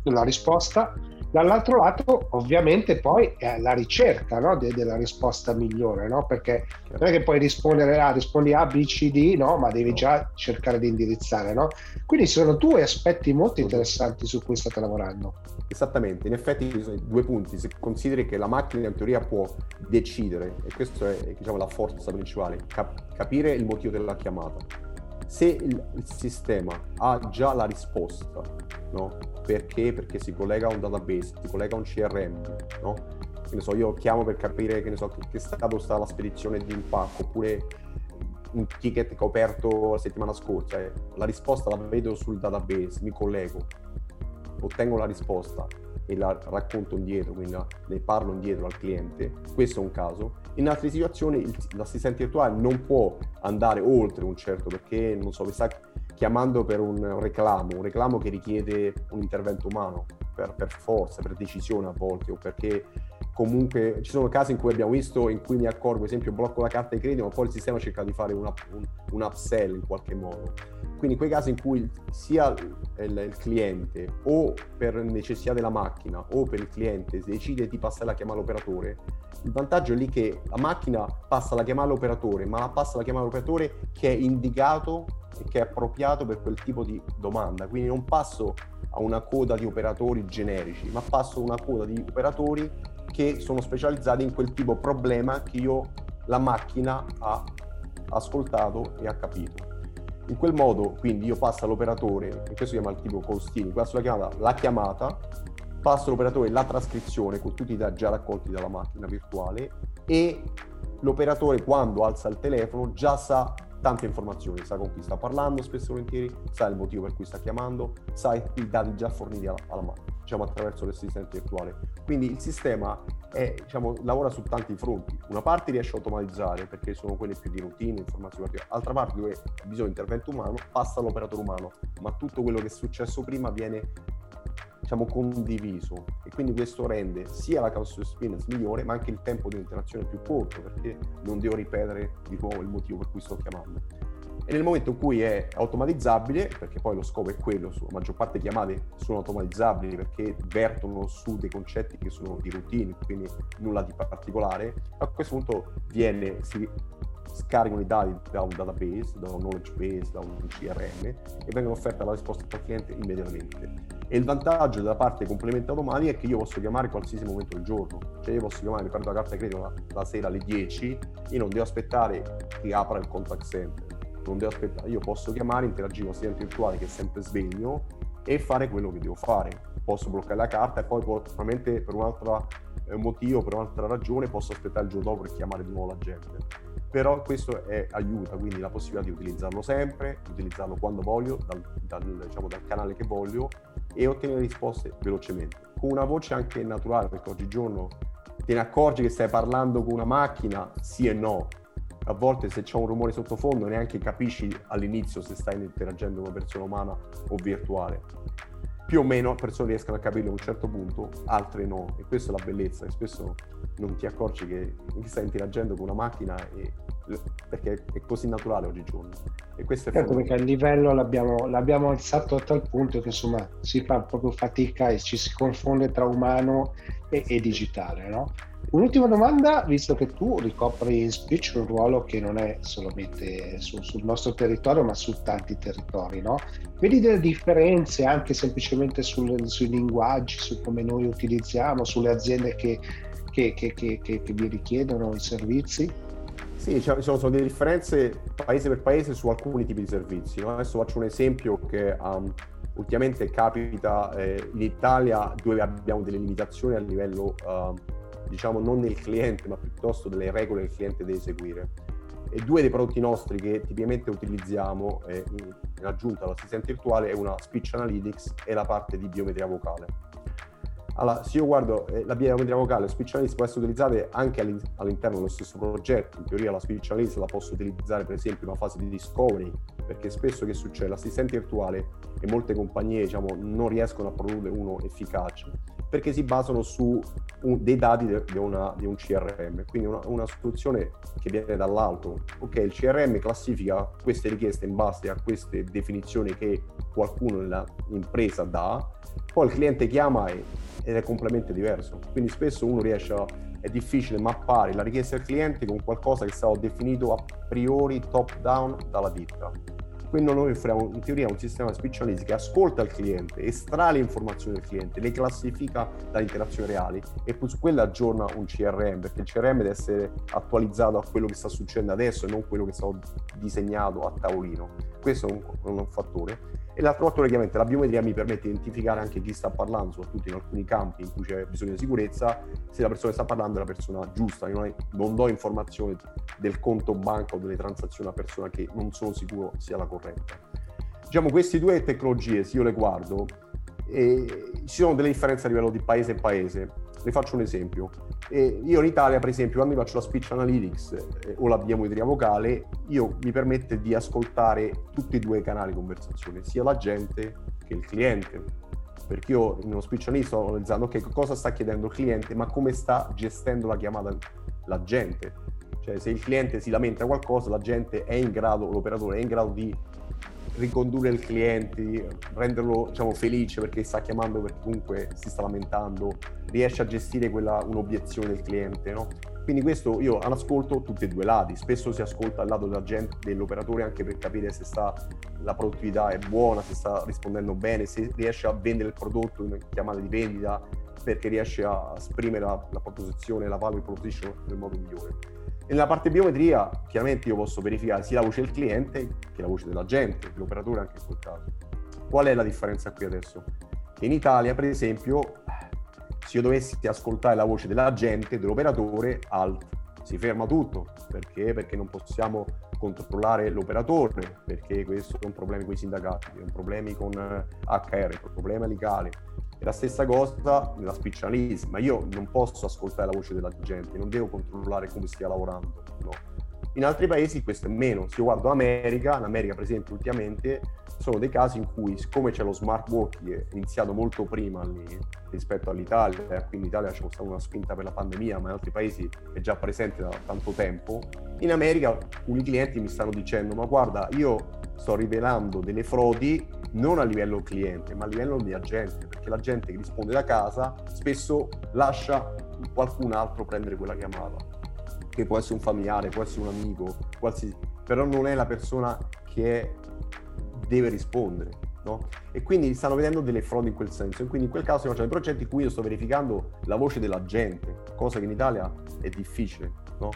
la risposta Dall'altro lato, ovviamente, poi è la ricerca no? De- della risposta migliore, no? perché non è che puoi rispondere A, rispondi A, B, C, D, no? ma devi già cercare di indirizzare. No? Quindi sono due aspetti molto interessanti su cui state lavorando. Esattamente, in effetti ci sono due punti. Se consideri che la macchina in teoria può decidere, e questa è diciamo, la forza principale, cap- capire il motivo della chiamata. Se il, il sistema ha già la risposta, no? Perché? Perché si collega a un database, si collega a un CRM, no? Che ne so, io chiamo per capire che, ne so, che, che stato sta la spedizione di un pacco, oppure un ticket che ho aperto la settimana scorsa. Eh. La risposta la vedo sul database, mi collego, ottengo la risposta e la racconto indietro, quindi ne parlo indietro al cliente. Questo è un caso. In altre situazioni l'assistente virtuale non può andare oltre un certo perché, non so, mi sta chiamando per un reclamo, un reclamo che richiede un intervento umano per, per forza, per decisione a volte o perché comunque ci sono casi in cui abbiamo visto in cui mi accorgo, esempio, blocco la carta di credito, ma poi il sistema cerca di fare un, un, un upsell in qualche modo. Quindi quei casi in cui sia il, il, cliente o per necessità della macchina o per il cliente decide di passare la chiamata all'operatore, il vantaggio è lì che la macchina passa la chiamata all'operatore, ma la passa la chiamata all'operatore che è indicato e che è appropriato per quel tipo di domanda. Quindi non passo a una coda di operatori generici, ma passo a una coda di operatori che sono specializzati in quel tipo di problema che io, la macchina ha ascoltato e ha capito. In quel modo, quindi, io passo all'operatore, questo si chiama il tipo costini, passo la chiamata, la chiamata, passo all'operatore la trascrizione con tutti i dati già raccolti dalla macchina virtuale e l'operatore quando alza il telefono già sa tante informazioni, sa con chi sta parlando spesso e volentieri, sa il motivo per cui sta chiamando, sa i dati già forniti alla, alla macchina, diciamo attraverso l'assistente virtuale. Quindi il sistema è, diciamo, lavora su tanti fronti. Una parte riesce a automatizzare perché sono quelle più di routine, informazioni particolari, altra parte dove di intervento umano passa all'operatore umano, ma tutto quello che è successo prima viene diciamo, condiviso e quindi questo rende sia la customer experience migliore ma anche il tempo di interazione più corto perché non devo ripetere di nuovo il motivo per cui sto chiamando. E nel momento in cui è automatizzabile, perché poi lo scopo è quello, la maggior parte delle chiamate sono automatizzabili perché vertono su dei concetti che sono di routine, quindi nulla di particolare, a questo punto viene, si scaricano i dati da un database, da un knowledge base, da un CRM e vengono offerte la risposta al cliente immediatamente. E il vantaggio della parte complemento automatica è che io posso chiamare qualsiasi momento del giorno, cioè io posso chiamare, mi prendo la carta di credito la, la sera alle 10, io non devo aspettare che apra il contact center, non devo aspettare, io posso chiamare, interagire con il cliente virtuale che è sempre sveglio e fare quello che devo fare. Posso bloccare la carta e poi probabilmente per un altro eh, motivo, per un'altra ragione, posso aspettare il giorno dopo per chiamare di nuovo la gente però questo è, aiuta, quindi la possibilità di utilizzarlo sempre, utilizzarlo quando voglio, dal, dal, diciamo, dal canale che voglio e ottenere risposte velocemente. Con una voce anche naturale, perché oggigiorno te ne accorgi che stai parlando con una macchina, sì e no. A volte se c'è un rumore sottofondo neanche capisci all'inizio se stai interagendo con una persona umana o virtuale più o meno persone riescono a capirlo a un certo punto, altre no. E questa è la bellezza, e spesso non ti accorgi che stai interagendo con una macchina e, perché è così naturale oggigiorno. E questo è certo, perché il livello l'abbiamo, l'abbiamo, alzato a tal punto che insomma si fa proprio fatica e ci si confonde tra umano e, e digitale, no? Un'ultima domanda, visto che tu ricopri in speech un ruolo che non è solamente su, sul nostro territorio, ma su tanti territori, no? Vedi delle differenze anche semplicemente sul, sui linguaggi, su come noi utilizziamo, sulle aziende che, che, che, che vi richiedono i servizi? Sì, ci sono, sono delle differenze paese per paese su alcuni tipi di servizi. No? Adesso faccio un esempio che um, ultimamente capita eh, in Italia dove abbiamo delle limitazioni a livello uh, diciamo non nel cliente, ma piuttosto delle regole che il cliente deve seguire. E due dei prodotti nostri che tipicamente utilizziamo eh, in aggiunta all'assistente virtuale è una Speech Analytics e la parte di biometria vocale. Allora, se io guardo eh, la biometria vocale, Speech Analytics può essere utilizzata anche all'interno dello stesso progetto. In teoria la Speech Analytics la posso utilizzare per esempio in una fase di discovery, perché spesso che succede? L'assistente virtuale e molte compagnie diciamo, non riescono a produrre uno efficace perché si basano su un, dei dati di, una, di, un CRM, quindi una, una, soluzione che viene dall'alto. Ok, il CRM classifica queste richieste in base a queste definizioni che qualcuno nell'impresa dà, poi il cliente chiama e, ed è completamente diverso. Quindi spesso uno riesce a, è difficile mappare la richiesta del cliente con qualcosa che è stato definito a priori top down dalla ditta quindi noi offriamo in teoria un sistema specialista che ascolta il cliente, estrae le informazioni del cliente, le classifica dalle interazioni reali e poi su quelle aggiorna un CRM, perché il CRM deve essere attualizzato a quello che sta succedendo adesso e non quello che è stato disegnato a tavolino. Questo è un, un fattore. E l'altro fattore, chiaramente, la biometria mi permette di identificare anche chi sta parlando, soprattutto in alcuni campi in cui c'è bisogno di sicurezza, se la persona che sta parlando è la persona giusta. Io non, do informazioni del conto banca o delle transazioni a persona che non sono sicuro sia la corretta. Diciamo, queste due tecnologie, se io le guardo, e ci sono delle differenze a livello di paese e paese. Vi faccio un esempio. E io in Italia, per esempio, quando faccio la speech analytics eh, o la biometria vocale, io mi permette di ascoltare tutti e due i canali di conversazione, sia la gente che il cliente. Perché io in uno speech analyst sto analizzando okay, cosa sta chiedendo il cliente, ma come sta gestendo la chiamata la gente. Cioè se il cliente si lamenta qualcosa, la gente è in grado, l'operatore è in grado di ricondurre il cliente, renderlo diciamo, felice perché sta chiamando perché comunque si sta lamentando, riesce a gestire quella, un'obiezione del cliente. No? Quindi questo io ascolto tutti e due i lati, spesso si ascolta il lato dell'operatore anche per capire se sta, la produttività è buona, se sta rispondendo bene, se riesce a vendere il prodotto in chiamata di vendita perché riesce a esprimere la, la proposizione, la value proposition nel modo migliore E nella parte biometria, chiaramente io posso verificare sia la voce del cliente che la voce dell'agente, dell'operatore anche in quel caso. Qual è la differenza qui adesso? Che in Italia, per esempio, se io dovessi ascoltare la voce dell'agente, dell'operatore, alt, si ferma tutto. Perché? Perché non possiamo controllare l'operatore, perché questo è un problema con i sindacati, è un problema con HR, è un problema legale. E la stessa cosa nella speech analysis, ma io non posso ascoltare la voce della gente, non devo controllare come stia lavorando. No. In altri paesi questo è meno. Se io guardo America, in America per esempio ultimamente sono dei casi in cui, siccome c'è lo smart working iniziato molto prima lì rispetto all'Italia, quindi in Italia c'è stata una spinta per la pandemia, ma in altri paesi è già presente da tanto tempo, in America alcuni clienti mi stanno dicendo ma guarda io sto rivelando delle frodi non a livello cliente ma a livello di agente, perché la gente che risponde da casa spesso lascia qualcun altro prendere quella chiamata, che può essere un familiare, può essere un amico, qualsiasi, però non è la persona che deve rispondere. No? E quindi stanno vedendo delle frodi in quel senso. E quindi in quel caso stiamo facendo dei progetti in cui io sto verificando la voce della gente, cosa che in Italia è difficile. No?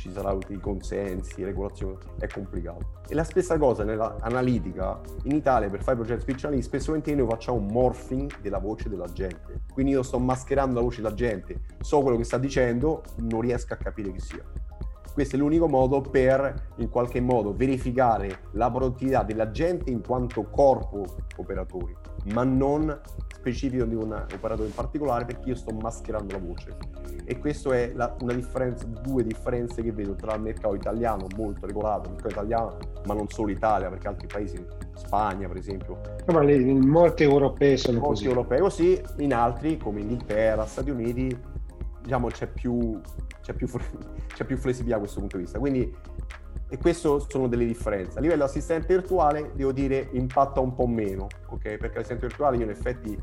Ci saranno i consensi, regolazioni, è complicato. E la stessa cosa nell'analitica, in Italia per fare progetti speciali, spesso noi facciamo un morphing della voce della gente. Quindi io sto mascherando la voce della gente, so quello che sta dicendo, non riesco a capire chi sia. Questo è l'unico modo per in qualche modo verificare la produttività della gente in quanto corpo operatori, ma non specifico di un operatore in particolare perché io sto mascherando la voce. E questa è la, una differenza, due differenze che vedo tra il mercato italiano molto regolato, il mercato italiano, ma non solo Italia, perché altri paesi, Spagna per esempio. Ma le, in molte europee sono molti così. europei così, in altri come Inghilterra, Stati Uniti, diciamo c'è più c'è più, c'è più flessibilità da questo punto di vista. Quindi, e queste sono delle differenze. A livello assistente virtuale, devo dire, impatta un po' meno, ok? Perché l'assistente virtuale io in effetti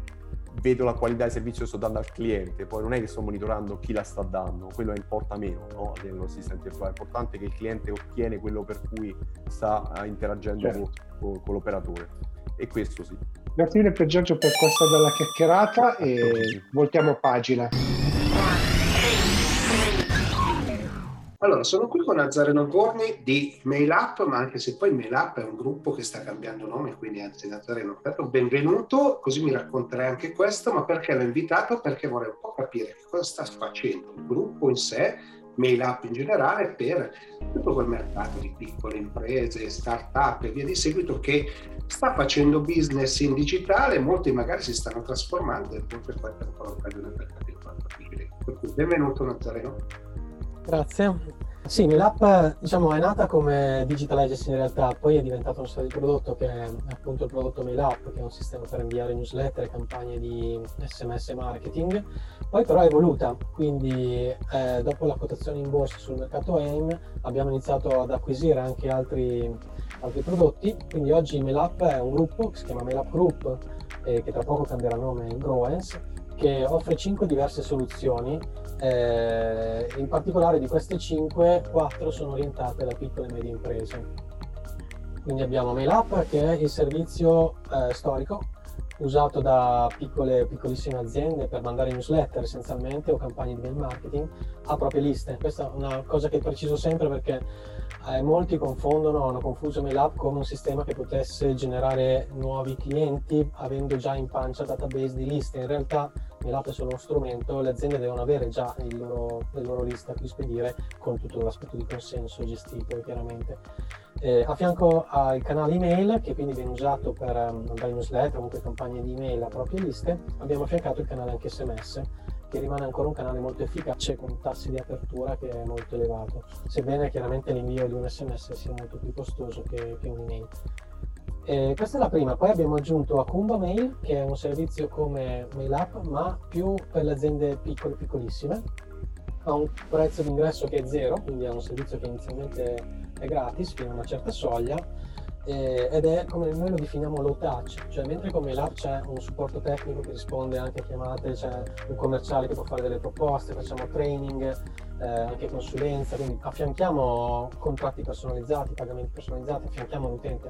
vedo la qualità del servizio che sto dando al cliente, poi non è che sto monitorando chi la sta dando, quello importa meno no? a livello assistente virtuale, è importante che il cliente ottiene quello per cui sta eh, interagendo certo. con, con, l'operatore. E questo sì. Grazie mille per Giorgio per questa bella chiacchierata e voltiamo pagina. Allora, sono qui con Nazareno Borni di MailUp, ma anche se poi MailUp è un gruppo che sta cambiando nome, quindi anzi Nazareno, benvenuto, così mi racconterai anche questo, ma perché l'ho invitato? Perché vorrei un po' capire cosa sta facendo il gruppo in sé, MailUp in generale, per tutto quel mercato di piccole imprese, start-up e via di seguito che sta facendo business in digitale, molti magari si stanno trasformando e forse questa è un po' per capire quanto è Per cui benvenuto Nazareno. Grazie. Sì, Mailap diciamo, è nata come Digital Agency in realtà, poi è diventato un serio di prodotto che è appunto il prodotto Mailap, che è un sistema per inviare newsletter e campagne di SMS marketing. Poi però è evoluta, quindi eh, dopo la quotazione in borsa sul mercato AIM abbiamo iniziato ad acquisire anche altri, altri prodotti, quindi oggi Mailap è un gruppo che si chiama Mailap Group, eh, che tra poco cambierà nome in Growens, che offre 5 diverse soluzioni, eh, in particolare di queste 5, 4 sono orientate da piccole e medie imprese. Quindi abbiamo MailUp che è il servizio eh, storico usato da piccole, piccolissime aziende per mandare newsletter essenzialmente o campagne di mail marketing a proprie liste. Questa è una cosa che preciso sempre perché eh, molti confondono, hanno confuso MailUp come un sistema che potesse generare nuovi clienti avendo già in pancia database di liste. In realtà MailUp è solo uno strumento, le aziende devono avere già loro, le loro liste a cui spedire con tutto l'aspetto di consenso gestito chiaramente. Eh, a fianco al canale email che quindi viene usato per um, mandare newsletter, comunque campagne di email a proprie liste, abbiamo affiancato il canale anche SMS che rimane ancora un canale molto efficace con tassi di apertura che è molto elevato, sebbene chiaramente l'invio di un sms sia molto più costoso che, che un'email. Eh, questa è la prima, poi abbiamo aggiunto Akumba Mail che è un servizio come MailUp ma più per le aziende piccole piccolissime, ha un prezzo di ingresso che è zero, quindi è un servizio che inizialmente è gratis fino a una certa soglia eh, ed è come noi lo definiamo low touch, cioè mentre come l'app c'è un supporto tecnico che risponde anche a chiamate, c'è un commerciale che può fare delle proposte, facciamo training, eh, anche consulenza, quindi affianchiamo contratti personalizzati, pagamenti personalizzati, affianchiamo l'utente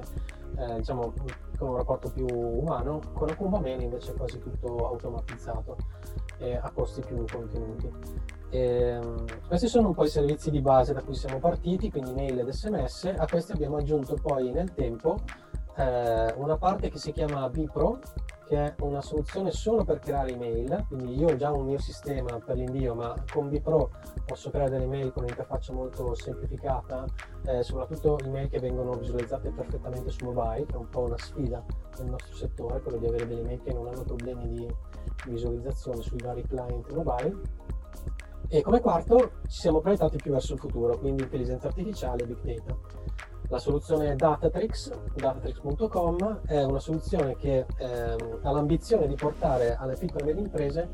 eh, diciamo, con un rapporto più umano, con Akumba Mail invece è quasi tutto automatizzato e a costi più contenuti. E, ehm, questi sono un po' i servizi di base da cui siamo partiti, quindi mail ed sms, a questi abbiamo aggiunto poi nel tempo eh, una parte che si chiama Bipro, che è una soluzione solo per creare email, quindi io ho già un mio sistema per l'invio, ma con Bipro posso creare delle email con un'interfaccia molto semplificata, eh, soprattutto email che vengono visualizzate perfettamente su mobile, che è un po' una sfida nel nostro settore, quello di avere delle email che non hanno problemi di visualizzazione sui vari client mobile. E come quarto ci siamo proiettati più verso il futuro, quindi intelligenza artificiale e big data. La soluzione Datatrix, datatrix.com, è una soluzione che ehm, ha l'ambizione di portare alle piccole e medie imprese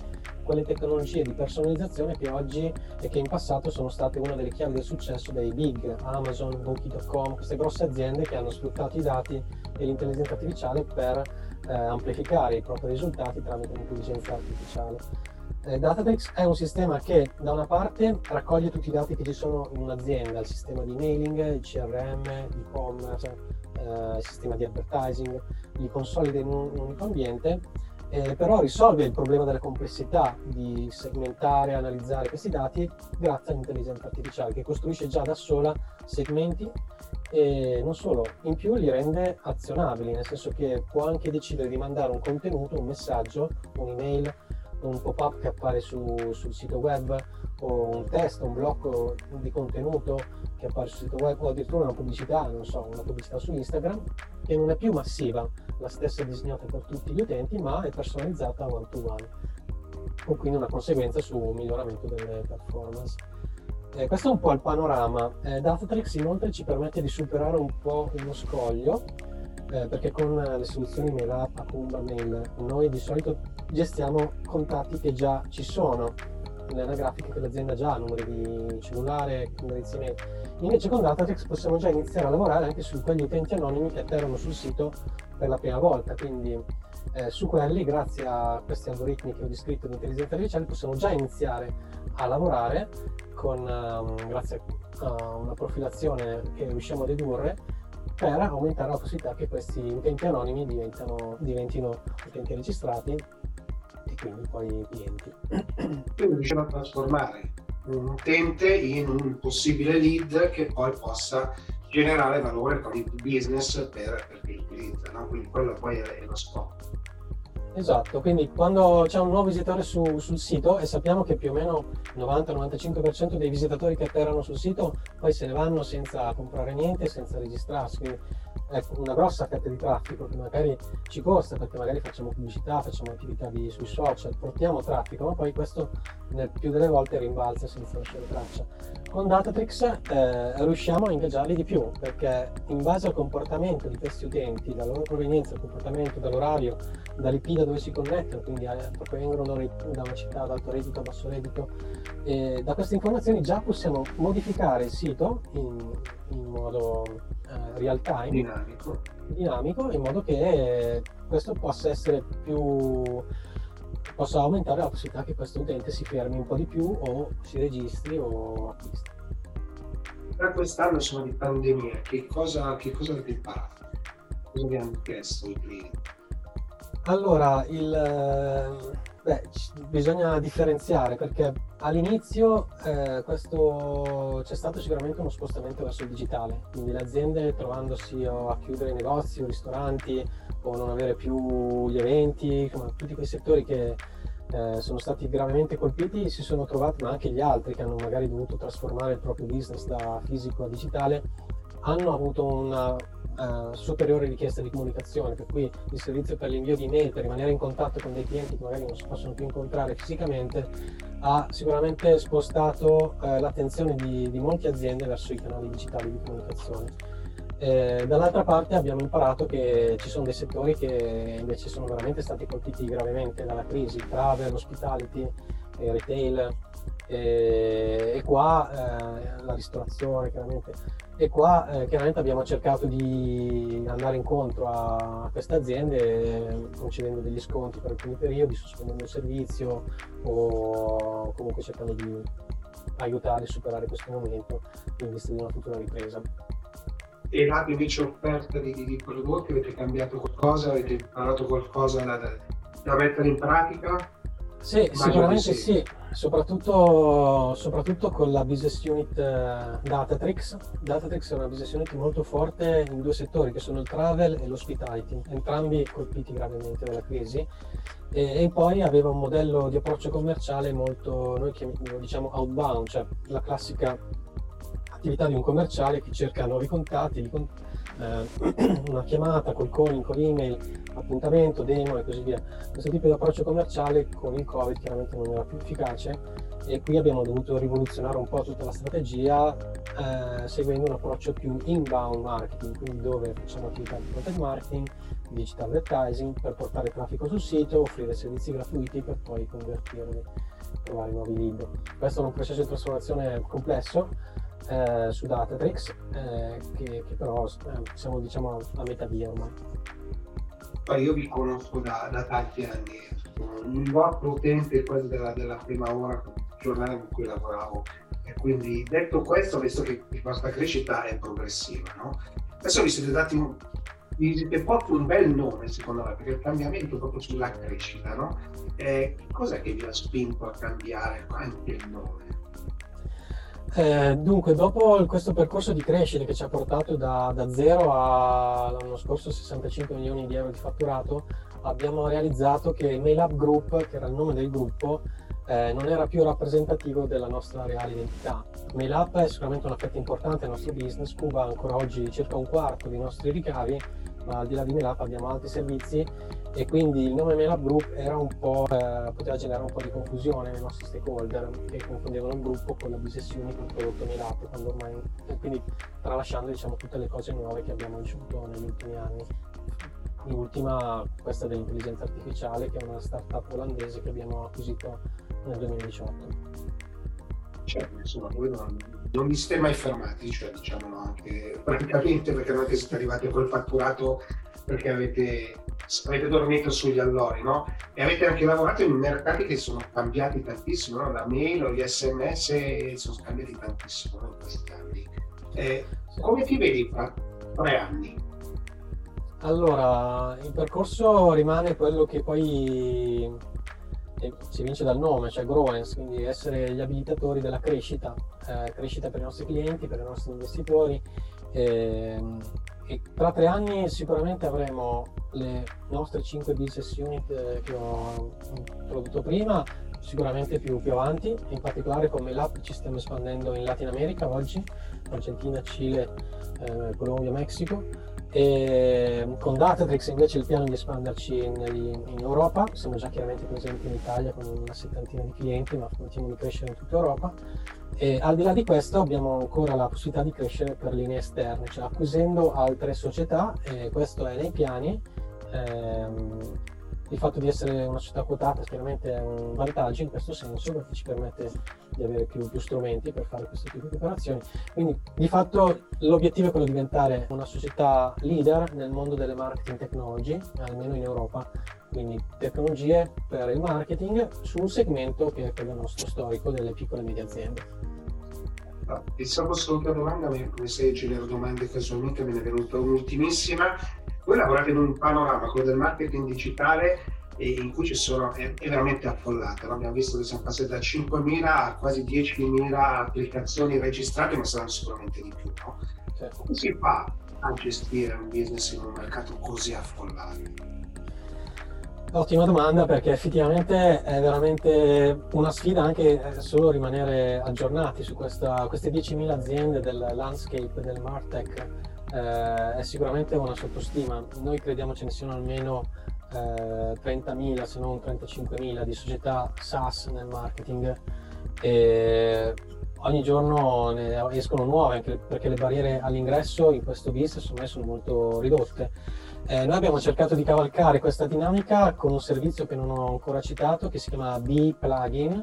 quelle tecnologie di personalizzazione che oggi e che in passato sono state una delle chiavi del successo dei big, Amazon, Booking.com, queste grosse aziende che hanno sfruttato i dati e l'intelligenza artificiale per eh, amplificare i propri risultati tramite l'intelligenza artificiale. Eh, Databricks è un sistema che da una parte raccoglie tutti i dati che ci sono in un'azienda, il sistema di mailing, il CRM, l'e-commerce, eh, il sistema di advertising, li consolida in un, unico ambiente, eh, però risolve il problema della complessità di segmentare e analizzare questi dati grazie all'intelligenza artificiale che costruisce già da sola segmenti e non solo, in più li rende azionabili, nel senso che può anche decidere di mandare un contenuto, un messaggio, un'email un pop-up che appare su, sul sito web o un testo, un blocco di contenuto che appare sul sito web o addirittura una pubblicità, non so, una pubblicità su Instagram che non è più massiva, la stessa è disegnata per tutti gli utenti ma è personalizzata one to one con quindi una conseguenza sul miglioramento delle performance. Eh, questo è un po' il panorama. Eh, Datatrix inoltre ci permette di superare un po' uno scoglio eh, perché con le soluzioni Mail App, Akumba Mail, noi di solito gestiamo contatti che già ci sono nella grafica che l'azienda già ha, numeri di cellulare, indirizzi mail. Invece con Datatrix possiamo già iniziare a lavorare anche su quegli utenti anonimi che atterrano sul sito per la prima volta, quindi eh, su quelli, grazie a questi algoritmi che ho descritto di intelligenza artificiale, possiamo già iniziare a lavorare con, um, grazie a una profilazione che riusciamo a dedurre per aumentare la possibilità che questi utenti anonimi diventino utenti registrati e quindi poi clienti. *clears throat* Quindi riusciamo a trasformare un utente in un possibile lead che poi possa generare valore per il business per, per chi utilizza, no? quindi quello poi è lo scopo. Esatto, quindi quando c'è un nuovo visitatore su, sul sito e sappiamo che più o meno il 90-95% dei visitatori che atterrano sul sito poi se ne vanno senza comprare niente, senza registrarsi, quindi ecco, una grossa fetta di traffico che magari ci costa perché magari facciamo pubblicità, facciamo attività di, sui social, portiamo traffico, ma poi questo nel più delle volte rimbalza senza lasciare traccia. Con Datatrix eh, riusciamo a ingaggiarli di più perché in base al comportamento di questi utenti, dalla loro provenienza, al comportamento, dall'orario, dall'IP da dove si connettono, quindi eh, provengono da una città ad alto reddito, a basso reddito, e da queste informazioni già possiamo modificare il sito in, in modo eh, real time, dinamico. dinamico, in modo che questo possa essere più possa aumentare la possibilità che questo utente si fermi un po' di più o si registri o acquisti. Per quest'anno sono di pandemia, che cosa, che cosa avete imparato? Cosa vi hanno chiesto i clienti? Allora, il, beh, bisogna differenziare perché all'inizio eh, questo, c'è stato sicuramente uno spostamento verso il digitale, quindi le aziende trovandosi a chiudere i negozi o ristoranti o non avere più gli eventi, tutti quei settori che eh, sono stati gravemente colpiti si sono trovati, ma anche gli altri che hanno magari dovuto trasformare il proprio business da fisico a digitale, hanno avuto una uh, superiore richiesta di comunicazione, per cui il servizio per l'invio di mail, per rimanere in contatto con dei clienti che magari non si possono più incontrare fisicamente, ha sicuramente spostato uh, l'attenzione di, di molte aziende verso i canali digitali di comunicazione. Eh, dall'altra parte abbiamo imparato che ci sono dei settori che invece sono veramente stati colpiti gravemente dalla crisi, travel, hospitality, eh, retail eh, e qua eh, la ristorazione chiaramente e qua eh, chiaramente abbiamo cercato di andare incontro a queste aziende concedendo degli sconti per alcuni periodi, sospendendo il servizio o comunque cercando di aiutare a superare questo momento in vista di una futura ripresa. E là invece offerta di, di, di prodotti, avete cambiato qualcosa, avete imparato qualcosa da, da mettere in pratica? Sì, sicuramente sì. sì, soprattutto, soprattutto, con la business unit uh, Datatrix. Datatrix è una business unit molto forte in due settori che sono il travel e l'hospitality, entrambi colpiti gravemente dalla crisi. E, e poi aveva un modello di approccio commerciale molto, noi lo diciamo outbound, cioè la classica attività di un commerciale che cerca nuovi contatti, eh, *clears throat* una chiamata col calling, con email, appuntamento, demo e così via. Questo tipo di approccio commerciale con il Covid chiaramente non era più efficace e qui abbiamo dovuto rivoluzionare un po' tutta la strategia eh, seguendo un approccio più inbound marketing, quindi dove facciamo attività di content marketing, digital advertising per portare traffico sul sito, offrire servizi gratuiti per poi convertirli, trovare nuovi lead. Questo è un processo di trasformazione complesso eh, su Datatrix, eh, che, che, però eh, siamo diciamo a metà via ormai. Poi io vi conosco da, da tanti anni, un vostro utente quasi della, della prima ora giornale con cui lavoravo e quindi detto questo, visto che vostra crescita è progressiva, no? adesso vi siete dati un, siete posti un bel nome secondo me, perché il cambiamento è proprio sulla crescita, no? Eh, cos'è che vi ha spinto a cambiare anche il nome? Eh, dunque, dopo questo percorso di crescita che ci ha portato da, da zero a l'anno scorso 65 milioni di euro di fatturato, abbiamo realizzato che il Mail Up Group, che era il nome del gruppo, eh, non era più rappresentativo della nostra reale identità. Mail Up è sicuramente una fetta importante del nostro business, cuba ancora oggi circa un quarto dei nostri ricavi, ma al di là di Mail Up abbiamo altri servizi e quindi il nome Mail Group eh, poteva generare un po' di confusione nei nostri stakeholder che confondevano il gruppo con la business unit con il prodotto quando ormai, quindi tralasciando diciamo, tutte le cose nuove che abbiamo ricevuto negli ultimi anni. In ultima questa dell'intelligenza artificiale che è una startup olandese che abbiamo acquisito nel 2018. Certo, insomma, voi non, non vi siete mai fermati, cioè diciamolo anche praticamente perché non è che siete arrivati col fatturato perché avete, avete dormito sugli allori, no? E avete anche lavorato in mercati che sono cambiati tantissimo, no? La mail o gli sms sono cambiati tantissimo in questi anni. Eh, come ti vedi fra tre anni? Allora, il percorso rimane quello che poi eh, si vince dal nome, cioè growens, quindi essere gli abilitatori della crescita, eh, crescita per i nostri clienti, per i nostri investitori. Eh, e tra tre anni sicuramente avremo le nostre 5 business unit eh, che ho introdotto prima, sicuramente più, più avanti, in particolare come l'app ci stiamo espandendo in Latin America oggi, Argentina, Cile, eh, Colombia, Messico. E con Datatrix invece il piano di espanderci in, in, Europa, siamo già chiaramente presenti in Italia con una settantina di clienti, ma continuiamo di crescere in tutta Europa e al di là di questo abbiamo ancora la possibilità di crescere per linee esterne, cioè acquisendo altre società questo è nei piani. Ehm, il fatto di essere una società quotata chiaramente è un vantaggio in questo senso perché ci permette di avere più, più, strumenti per fare questo tipo di operazioni. Quindi di fatto l'obiettivo è quello di diventare una società leader nel mondo delle marketing technology, almeno in Europa, quindi tecnologie per il marketing su un segmento che è quello nostro storico delle piccole e medie aziende. E se posso una domanda, come se genero domande casualmente, me ne è venuta un'ultimissima. Voi lavorate in un panorama, quello del marketing digitale, in cui ci sono, è, è veramente affollato. No? Abbiamo visto che siamo passati da 5.000 a quasi 10.000 applicazioni registrate, ma saranno sicuramente di più. No? Certo. Come si fa a gestire un business in un mercato così affollato? Ottima domanda perché effettivamente è veramente una sfida anche eh, solo rimanere aggiornati su questa, queste 10.000 aziende del landscape del Martech. Eh, è sicuramente una sottostima. Noi crediamo ce ne siano almeno eh, 30.000 se non 35.000 di società SaaS nel marketing e ogni giorno ne escono nuove perché le barriere all'ingresso in questo business me sono molto ridotte eh, noi abbiamo cercato di cavalcare questa dinamica con un servizio che non ho ancora citato, che si chiama B-Plugin,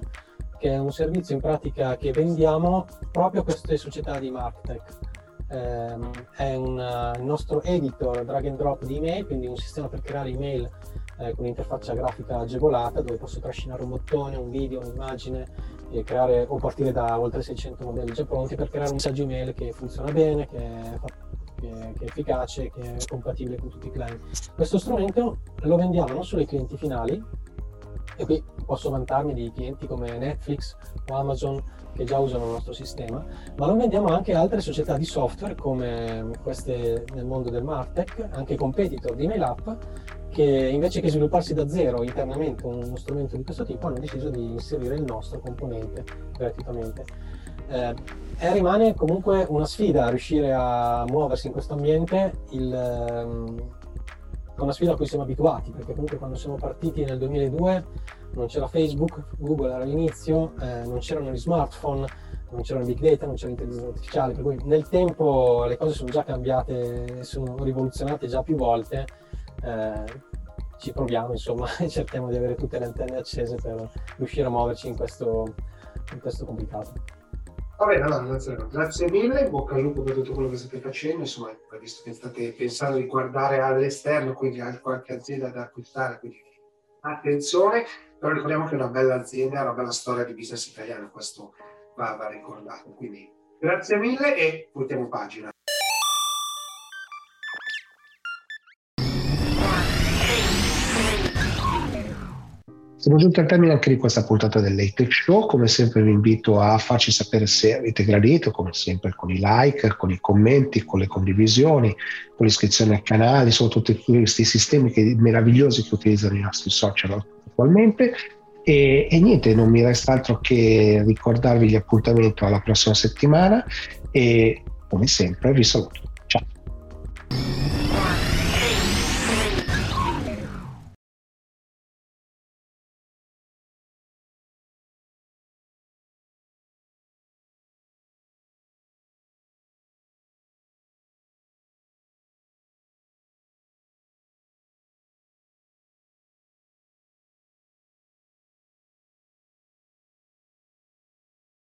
che è un servizio in pratica che vendiamo proprio a queste società di MarkTech. Eh, è un, uh, il nostro editor drag and drop di email, quindi un sistema per creare email eh, con un'interfaccia grafica agevolata dove posso trascinare un bottone, un video, un'immagine e creare, o partire da oltre 600 modelli già pronti per creare un messaggio email che funziona bene, che è, che è efficace, che è compatibile con tutti i client. Questo strumento lo vendiamo non solo ai clienti finali, e qui posso vantarmi di clienti come Netflix o Amazon che già usano il nostro sistema, ma lo vendiamo anche altre società di software come queste nel mondo del Martech, anche competitor di MailUp, che invece che svilupparsi da zero internamente uno strumento di questo tipo hanno deciso di inserire il nostro componente gratuitamente. Eh, rimane comunque una sfida riuscire a muoversi in questo ambiente, il, ehm, una sfida a cui siamo abituati, perché comunque quando siamo partiti nel 2002 non c'era Facebook, Google era all'inizio, eh, non c'erano gli smartphone, non c'erano big data, non c'era l'intelligenza artificiale, per cui nel tempo le cose sono già cambiate, sono rivoluzionate già più volte. Eh, ci proviamo insomma e *laughs* cerchiamo di avere tutte le antenne accese per riuscire a muoverci in questo, in questo complicato. Va bene, allora, grazie, grazie mille, bocca al lupo per tutto quello che state facendo, insomma, visto che state pensando di guardare all'esterno, quindi a qualche azienda da acquistare, quindi attenzione, però ricordiamo che è una bella azienda, una bella storia di business italiano, questo va, va ricordato. Quindi grazie mille e voltiamo pagina. Siamo giunti al termine anche di questa puntata del Late Show. Come sempre vi invito a farci sapere se avete gradito, come sempre con i like, con i commenti, con le condivisioni, con l'iscrizione al canale, sono tutti questi sistemi che, meravigliosi che utilizzano i nostri social attualmente. E, e, niente, non mi resta altro che ricordarvi l'appuntamento alla prossima settimana e come sempre vi saluto.